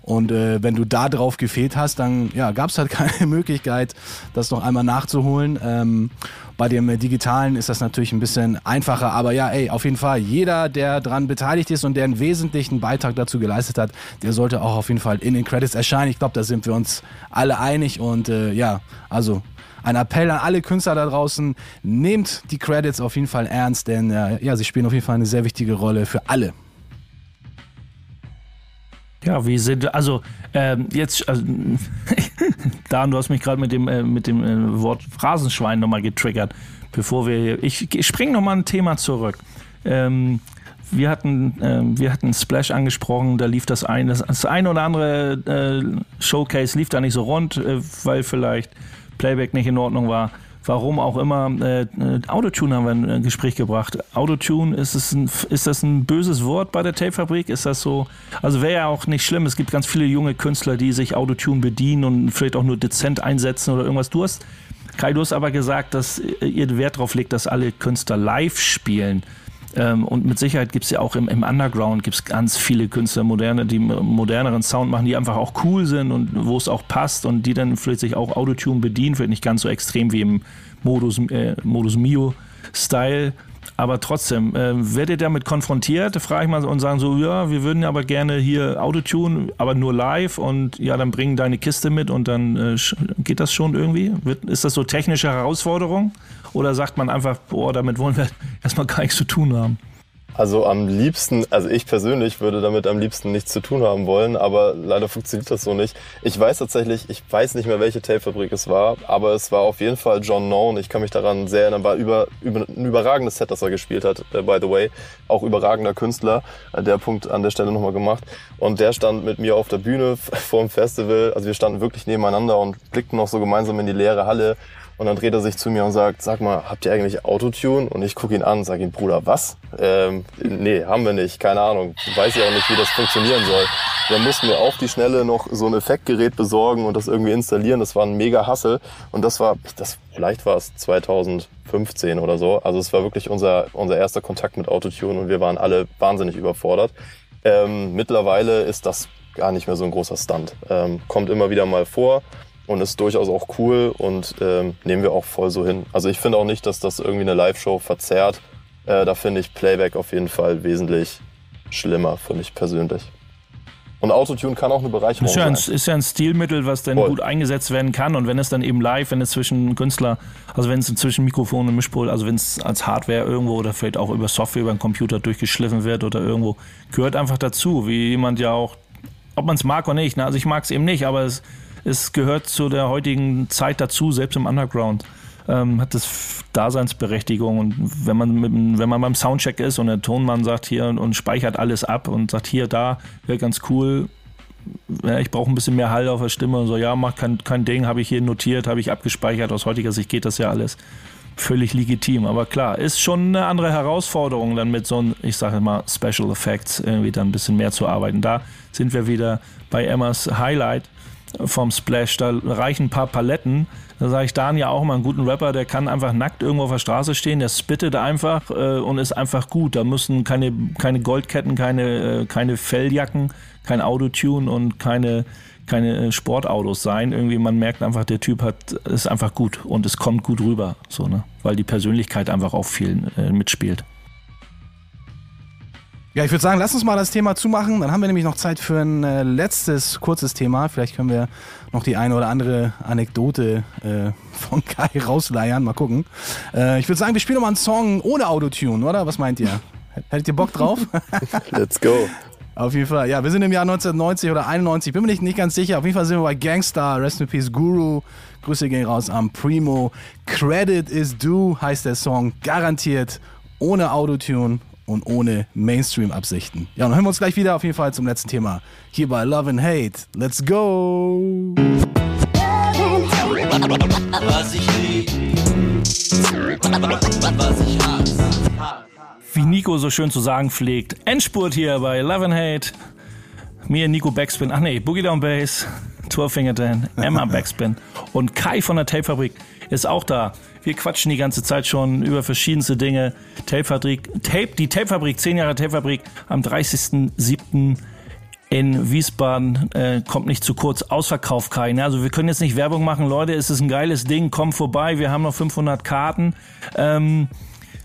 Und äh, wenn du da drauf gefehlt hast, dann ja, gab es halt keine Möglichkeit, das noch einmal nachzuholen. Ähm, bei dem Digitalen ist das natürlich ein bisschen einfacher, aber ja, ey, auf jeden Fall, jeder, der dran beteiligt ist und der einen wesentlichen Beitrag dazu geleistet hat, der sollte auch auf jeden Fall in den Credits erscheinen. Ich glaube, da sind wir uns alle einig und äh, ja, also ein Appell an alle Künstler da draußen, nehmt die Credits auf jeden Fall ernst, denn äh, ja, sie spielen auf jeden Fall eine sehr wichtige Rolle für alle. Ja, wie sind, also ähm, jetzt, also, Dan, du hast mich gerade mit dem, äh, mit dem äh, Wort Phrasenschwein nochmal getriggert, bevor wir, ich, ich springe nochmal ein Thema zurück. Ähm, wir hatten, äh, wir hatten Splash angesprochen, da lief das ein, das, das ein oder andere äh, Showcase lief da nicht so rund, äh, weil vielleicht Playback nicht in Ordnung war warum auch immer. Äh, Autotune haben wir ein Gespräch gebracht. Autotune, ist, es ein, ist das ein böses Wort bei der Tapefabrik? Ist das so? Also wäre ja auch nicht schlimm. Es gibt ganz viele junge Künstler, die sich Autotune bedienen und vielleicht auch nur dezent einsetzen oder irgendwas. Du hast, Kai, du hast aber gesagt, dass ihr Wert darauf legt, dass alle Künstler live spielen. Ähm, und mit Sicherheit gibt es ja auch im, im Underground gibt's ganz viele Künstler, moderne, die moderneren Sound machen, die einfach auch cool sind und wo es auch passt und die dann vielleicht sich auch Autotune bedienen, vielleicht nicht ganz so extrem wie im Modus, äh, Modus Mio-Style. Aber trotzdem, äh, werdet ihr damit konfrontiert, frage ich mal und sagen so, ja, wir würden aber gerne hier Autotune, aber nur live und ja, dann bringen deine Kiste mit und dann äh, geht das schon irgendwie? Wird, ist das so technische Herausforderung? Oder sagt man einfach, boah, damit wollen wir erstmal gar nichts zu tun haben? Also am liebsten, also ich persönlich würde damit am liebsten nichts zu tun haben wollen, aber leider funktioniert das so nicht. Ich weiß tatsächlich, ich weiß nicht mehr, welche Tapefabrik es war, aber es war auf jeden Fall John Known. Ich kann mich daran sehr erinnern, war über, über ein überragendes Set, das er gespielt hat, äh, by the way. Auch überragender Künstler, äh, der Punkt an der Stelle nochmal gemacht. Und der stand mit mir auf der Bühne vor dem Festival. Also wir standen wirklich nebeneinander und blickten noch so gemeinsam in die leere Halle. Und dann dreht er sich zu mir und sagt, sag mal, habt ihr eigentlich Autotune? Und ich gucke ihn an und sage ihm, Bruder, was? Ähm, nee, haben wir nicht, keine Ahnung. Weiß ich auch nicht, wie das funktionieren soll. Dann mussten wir auf die Schnelle noch so ein Effektgerät besorgen und das irgendwie installieren. Das war ein mega Hassel. Und das war, das, vielleicht war es 2015 oder so. Also es war wirklich unser, unser erster Kontakt mit Autotune und wir waren alle wahnsinnig überfordert. Ähm, mittlerweile ist das gar nicht mehr so ein großer Stunt. Ähm, kommt immer wieder mal vor und ist durchaus auch cool und ähm, nehmen wir auch voll so hin. Also ich finde auch nicht, dass das irgendwie eine Live-Show verzerrt. Äh, da finde ich Playback auf jeden Fall wesentlich schlimmer für mich persönlich. Und Autotune kann auch eine Bereicherung ist ja ein, sein. Ist ja ein Stilmittel, was dann Voll. gut eingesetzt werden kann. Und wenn es dann eben live, wenn es zwischen Künstler, also wenn es zwischen Mikrofon und Mischpult, also wenn es als Hardware irgendwo oder vielleicht auch über Software, über einen Computer durchgeschliffen wird oder irgendwo, gehört einfach dazu. Wie jemand ja auch, ob man es mag oder nicht. Ne? Also ich mag es eben nicht, aber es, es gehört zu der heutigen Zeit dazu, selbst im Underground. Ähm, hat das Daseinsberechtigung und wenn man mit, wenn man beim Soundcheck ist und der Tonmann sagt hier und, und speichert alles ab und sagt hier da wäre ganz cool ja, ich brauche ein bisschen mehr Hall auf der Stimme und so, ja, mach kein, kein Ding, habe ich hier notiert, habe ich abgespeichert. Aus heutiger Sicht geht das ja alles völlig legitim. Aber klar, ist schon eine andere Herausforderung, dann mit so einem, ich sage mal, Special Effects irgendwie dann ein bisschen mehr zu arbeiten. Da sind wir wieder bei Emmas Highlight vom Splash. Da reichen ein paar Paletten. Da sage ich Dan ja auch mal, einen guten Rapper, der kann einfach nackt irgendwo auf der Straße stehen, der spittet einfach äh, und ist einfach gut. Da müssen keine, keine Goldketten, keine, äh, keine Felljacken, kein Autotune und keine, keine äh, Sportautos sein. Irgendwie, man merkt einfach, der Typ hat, ist einfach gut und es kommt gut rüber, so, ne? Weil die Persönlichkeit einfach auch viel äh, mitspielt. Ja, ich würde sagen, lass uns mal das Thema zumachen. Dann haben wir nämlich noch Zeit für ein äh, letztes kurzes Thema. Vielleicht können wir noch die eine oder andere Anekdote äh, von Kai rausleiern. Mal gucken. Äh, ich würde sagen, wir spielen mal einen Song ohne Autotune, oder? Was meint ihr? Hättet ihr Bock drauf? Let's go. Auf jeden Fall. Ja, wir sind im Jahr 1990 oder 91, bin mir nicht, nicht ganz sicher. Auf jeden Fall sind wir bei Gangstar, Rest in Peace Guru. Grüße gehen raus am Primo. Credit is due heißt der Song. Garantiert ohne Autotune und ohne Mainstream-Absichten. Ja, dann hören wir uns gleich wieder auf jeden Fall zum letzten Thema. Hier bei Love and Hate. Let's go! Was ich lieb, was ich hasse. Wie Nico so schön zu sagen pflegt. Endspurt hier bei Love and Hate. Mir Nico Backspin. Ach nee, Boogie Down Bass, Tourfingerton, Emma Backspin und Kai von der Tapefabrik ist auch da. Wir quatschen die ganze Zeit schon über verschiedenste Dinge. Tapefabrik, Tape, die Tapefabrik, 10 Jahre Tapefabrik am 30.07. in Wiesbaden äh, kommt nicht zu kurz. Ausverkauf Kai. Ne? Also wir können jetzt nicht Werbung machen. Leute, es ist ein geiles Ding. Kommt vorbei. Wir haben noch 500 Karten. Ähm,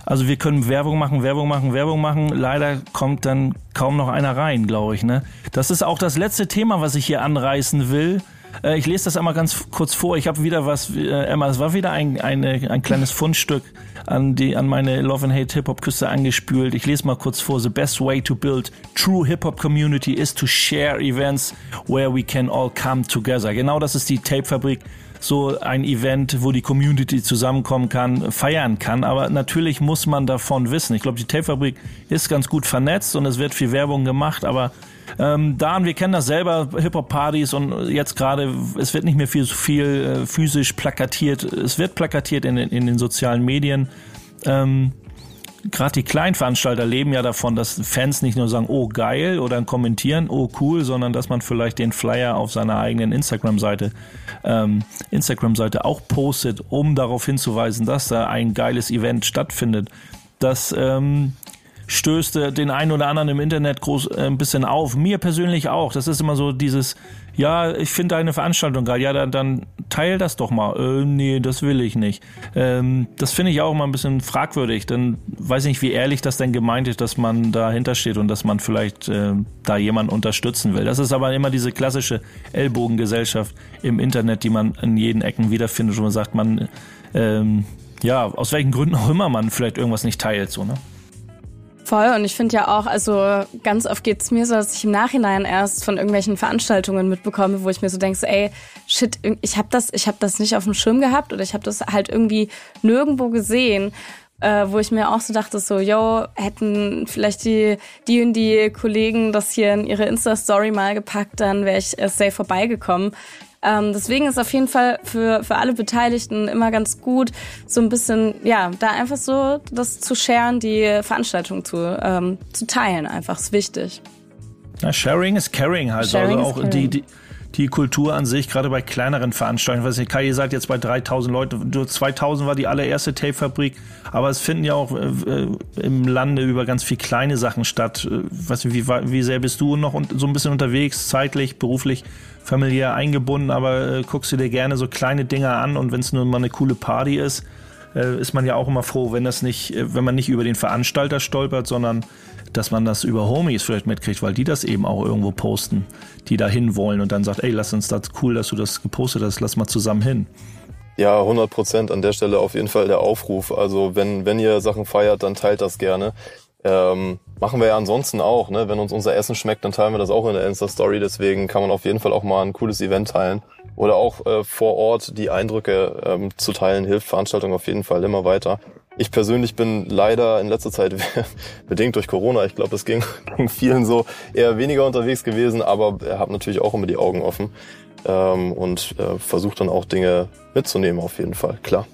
also wir können Werbung machen, Werbung machen, Werbung machen. Leider kommt dann kaum noch einer rein, glaube ich. Ne? Das ist auch das letzte Thema, was ich hier anreißen will. Äh, ich lese das einmal ganz kurz vor. Ich habe wieder was, äh, Emma, es war wieder ein, eine, ein kleines Fundstück an, die, an meine Love and Hate Hip-Hop-Küste angespült. Ich lese mal kurz vor. The best way to build true Hip-Hop community is to share events where we can all come together. Genau das ist die Tape-Fabrik so ein Event, wo die Community zusammenkommen kann, feiern kann. Aber natürlich muss man davon wissen. Ich glaube, die Tapefabrik ist ganz gut vernetzt und es wird viel Werbung gemacht, aber ähm, Dan, wir kennen das selber, Hip-Hop-Partys und jetzt gerade, es wird nicht mehr viel, viel äh, physisch plakatiert. Es wird plakatiert in, in den sozialen Medien. Ähm, gerade die Kleinveranstalter leben ja davon, dass Fans nicht nur sagen, oh geil oder kommentieren, oh cool, sondern dass man vielleicht den Flyer auf seiner eigenen Instagram-Seite ähm, Instagram-Seite auch postet, um darauf hinzuweisen, dass da ein geiles Event stattfindet. Das ähm, stößt den einen oder anderen im Internet groß äh, ein bisschen auf. Mir persönlich auch. Das ist immer so dieses, ja, ich finde deine Veranstaltung geil. Ja, dann, dann teil das doch mal. Äh, nee, das will ich nicht. Ähm, das finde ich auch immer ein bisschen fragwürdig. Dann weiß ich nicht, wie ehrlich das denn gemeint ist, dass man dahinter steht und dass man vielleicht äh, da jemanden unterstützen will. Das ist aber immer diese klassische Ellbogengesellschaft im Internet, die man in jeden Ecken wiederfindet, wo man sagt, man, ähm, ja, aus welchen Gründen auch immer man vielleicht irgendwas nicht teilt, so, ne? Voll und ich finde ja auch, also ganz oft geht's mir so, dass ich im Nachhinein erst von irgendwelchen Veranstaltungen mitbekomme, wo ich mir so denke, so, ey, shit, ich habe das, ich das nicht auf dem Schirm gehabt oder ich habe das halt irgendwie nirgendwo gesehen. Äh, wo ich mir auch so dachte, so, yo, hätten vielleicht die, die und die Kollegen das hier in ihre Insta-Story mal gepackt, dann wäre ich safe vorbeigekommen. Ähm, deswegen ist auf jeden Fall für, für alle Beteiligten immer ganz gut, so ein bisschen, ja, da einfach so das zu sharen, die Veranstaltung zu, ähm, zu teilen, einfach ist wichtig. Na, sharing is caring halt. Sharing also auch die, die, die Kultur an sich, gerade bei kleineren Veranstaltungen. Ich weiß nicht, Kai, ihr seid jetzt bei 3000 Leuten. Du, 2000 war die allererste Tape-Fabrik. Aber es finden ja auch äh, äh, im Lande über ganz viel kleine Sachen statt. Äh, Weiß wie, wie sehr bist du noch so ein bisschen unterwegs, zeitlich, beruflich, familiär eingebunden, aber äh, guckst du dir gerne so kleine Dinger an und wenn es nur mal eine coole Party ist, äh, ist man ja auch immer froh, wenn das nicht, wenn man nicht über den Veranstalter stolpert, sondern dass man das über Homies vielleicht mitkriegt, weil die das eben auch irgendwo posten, die da hin wollen und dann sagt, ey, lass uns das cool, dass du das gepostet hast, lass mal zusammen hin. Ja, 100 Prozent an der Stelle auf jeden Fall der Aufruf. Also wenn, wenn ihr Sachen feiert, dann teilt das gerne. Ähm, machen wir ja ansonsten auch. Ne? Wenn uns unser Essen schmeckt, dann teilen wir das auch in der Insta-Story. Deswegen kann man auf jeden Fall auch mal ein cooles Event teilen. Oder auch äh, vor Ort die Eindrücke ähm, zu teilen, hilft Veranstaltungen auf jeden Fall immer weiter. Ich persönlich bin leider in letzter Zeit bedingt durch Corona, ich glaube, das ging, ging vielen so, eher weniger unterwegs gewesen, aber habe natürlich auch immer die Augen offen ähm, und äh, versuche dann auch Dinge mitzunehmen auf jeden Fall, klar.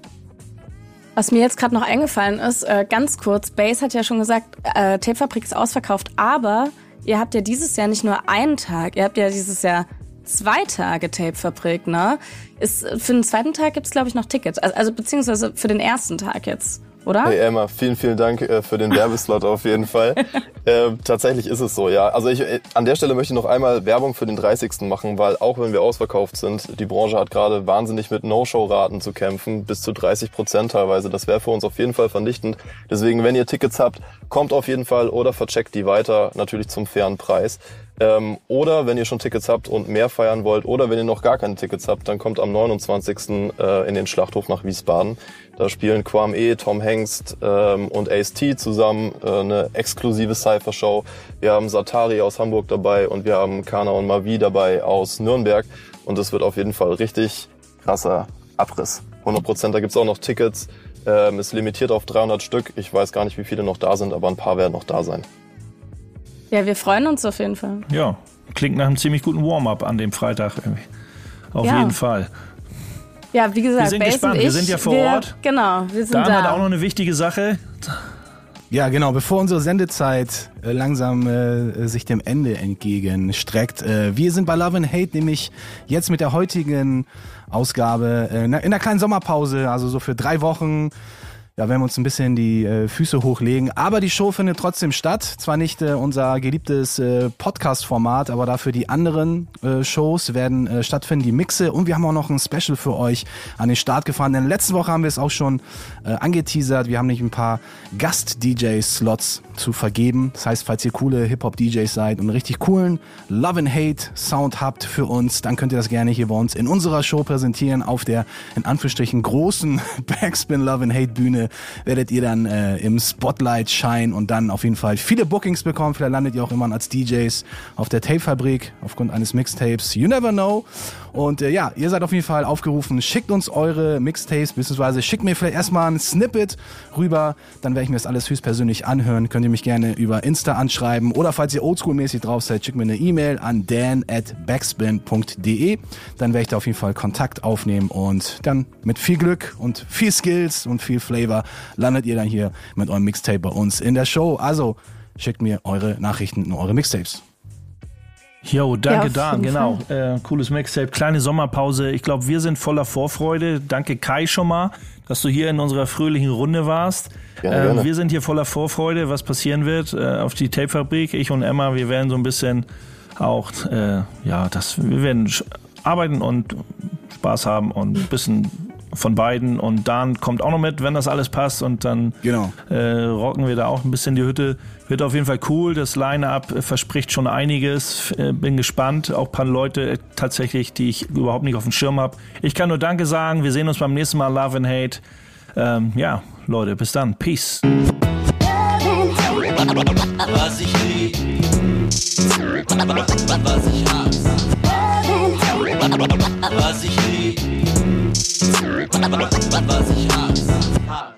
Was mir jetzt gerade noch eingefallen ist, äh, ganz kurz, Base hat ja schon gesagt, äh, Tapefabrik ist ausverkauft, aber ihr habt ja dieses Jahr nicht nur einen Tag, ihr habt ja dieses Jahr zwei Tage Tapefabrik, ne? Ist, für den zweiten Tag gibt's glaube ich, noch Tickets. Also, also beziehungsweise für den ersten Tag jetzt, oder? Hey Emma, vielen, vielen Dank äh, für den Werbeslot auf jeden Fall. äh, tatsächlich ist es so, ja. Also ich, äh, an der Stelle möchte ich noch einmal Werbung für den 30. machen, weil auch wenn wir ausverkauft sind, die Branche hat gerade wahnsinnig mit No-Show-Raten zu kämpfen, bis zu 30 Prozent teilweise. Das wäre für uns auf jeden Fall vernichtend. Deswegen, wenn ihr Tickets habt, kommt auf jeden Fall oder vercheckt die weiter, natürlich zum fairen Preis. Ähm, oder wenn ihr schon Tickets habt und mehr feiern wollt, oder wenn ihr noch gar keine Tickets habt, dann kommt am 29. Äh, in den Schlachthof nach Wiesbaden. Da spielen Quam E, Tom Hengst ähm, und Ace T zusammen äh, eine exklusive Cypher-Show. Wir haben Satari aus Hamburg dabei und wir haben Kana und Mavi dabei aus Nürnberg. Und es wird auf jeden Fall richtig krasser Abriss. 100 Prozent, da gibt's auch noch Tickets. Ähm, ist limitiert auf 300 Stück. Ich weiß gar nicht, wie viele noch da sind, aber ein paar werden noch da sein. Ja, wir freuen uns auf jeden Fall. Ja, klingt nach einem ziemlich guten Warm-up an dem Freitag. irgendwie. Auf Ja. jeden Fall. Ja, wie gesagt, Wir sind Base gespannt. und Wir ich, sind ja vor wir, Ort. Genau, wir sind Dan da. hat auch noch eine wichtige Sache. Ja, genau. Bevor unsere Sendezeit äh, langsam äh, sich dem Ende entgegenstreckt. Äh, wir sind bei Love and Hate nämlich jetzt mit der heutigen Ausgabe äh, in einer kleinen Sommerpause, also so für drei Wochen. Ja, werden wir uns ein bisschen die äh, Füße hochlegen. Aber die Show findet trotzdem statt. Zwar nicht äh, unser geliebtes äh, Podcast-Format, aber dafür die anderen äh, Shows werden äh, stattfinden, die Mixe. Und wir haben auch noch ein Special für euch an den Start gefahren. Denn letzte Woche haben wir es auch schon äh, angeteasert. Wir haben nicht ein paar Gast-DJ-Slots zu vergeben. Das heißt, falls ihr coole Hip-Hop-DJs seid und richtig coolen Love and Hate Sound habt für uns, dann könnt ihr das gerne hier bei uns in unserer Show präsentieren auf der in Anführungsstrichen großen Backspin Love and Hate Bühne werdet ihr dann äh, im Spotlight scheinen und dann auf jeden Fall viele Bookings bekommen. Vielleicht landet ihr auch immer als DJs auf der Tape-Fabrik aufgrund eines Mixtapes. You never know. Und äh, ja, ihr seid auf jeden Fall aufgerufen. Schickt uns eure Mixtapes, beziehungsweise schickt mir vielleicht erstmal ein Snippet rüber. Dann werde ich mir das alles höchstpersönlich anhören. Könnt ihr mich gerne über Insta anschreiben. Oder falls ihr oldschool-mäßig drauf seid, schickt mir eine E-Mail an dan at backspin.de. Dann werde ich da auf jeden Fall Kontakt aufnehmen und dann mit viel Glück und viel Skills und viel Flavor landet ihr dann hier mit eurem Mixtape bei uns in der Show. Also schickt mir eure Nachrichten und eure Mixtapes. Jo, danke auf Dan, genau. Äh, cooles Mixtape, kleine Sommerpause. Ich glaube, wir sind voller Vorfreude. Danke Kai schon mal, dass du hier in unserer fröhlichen Runde warst. Gerne, äh, gerne. Wir sind hier voller Vorfreude, was passieren wird äh, auf die Tapefabrik. Ich und Emma, wir werden so ein bisschen auch, äh, ja, das, wir werden arbeiten und Spaß haben und ein bisschen von beiden. Und Dan kommt auch noch mit, wenn das alles passt. Und dann Genau. äh, rocken wir da auch ein bisschen die Hütte. Wird auf jeden Fall cool. Das Line-Up äh, verspricht schon einiges. Äh, bin gespannt. Auch ein paar Leute äh, tatsächlich, die ich überhaupt nicht auf dem Schirm habe. Ich kann nur Danke sagen. Wir sehen uns beim nächsten Mal. Love and Hate. Ähm, ja, Leute, bis dann. Peace. Was ich lieb, was ich hasse. Was ich lieb, was ich hasse.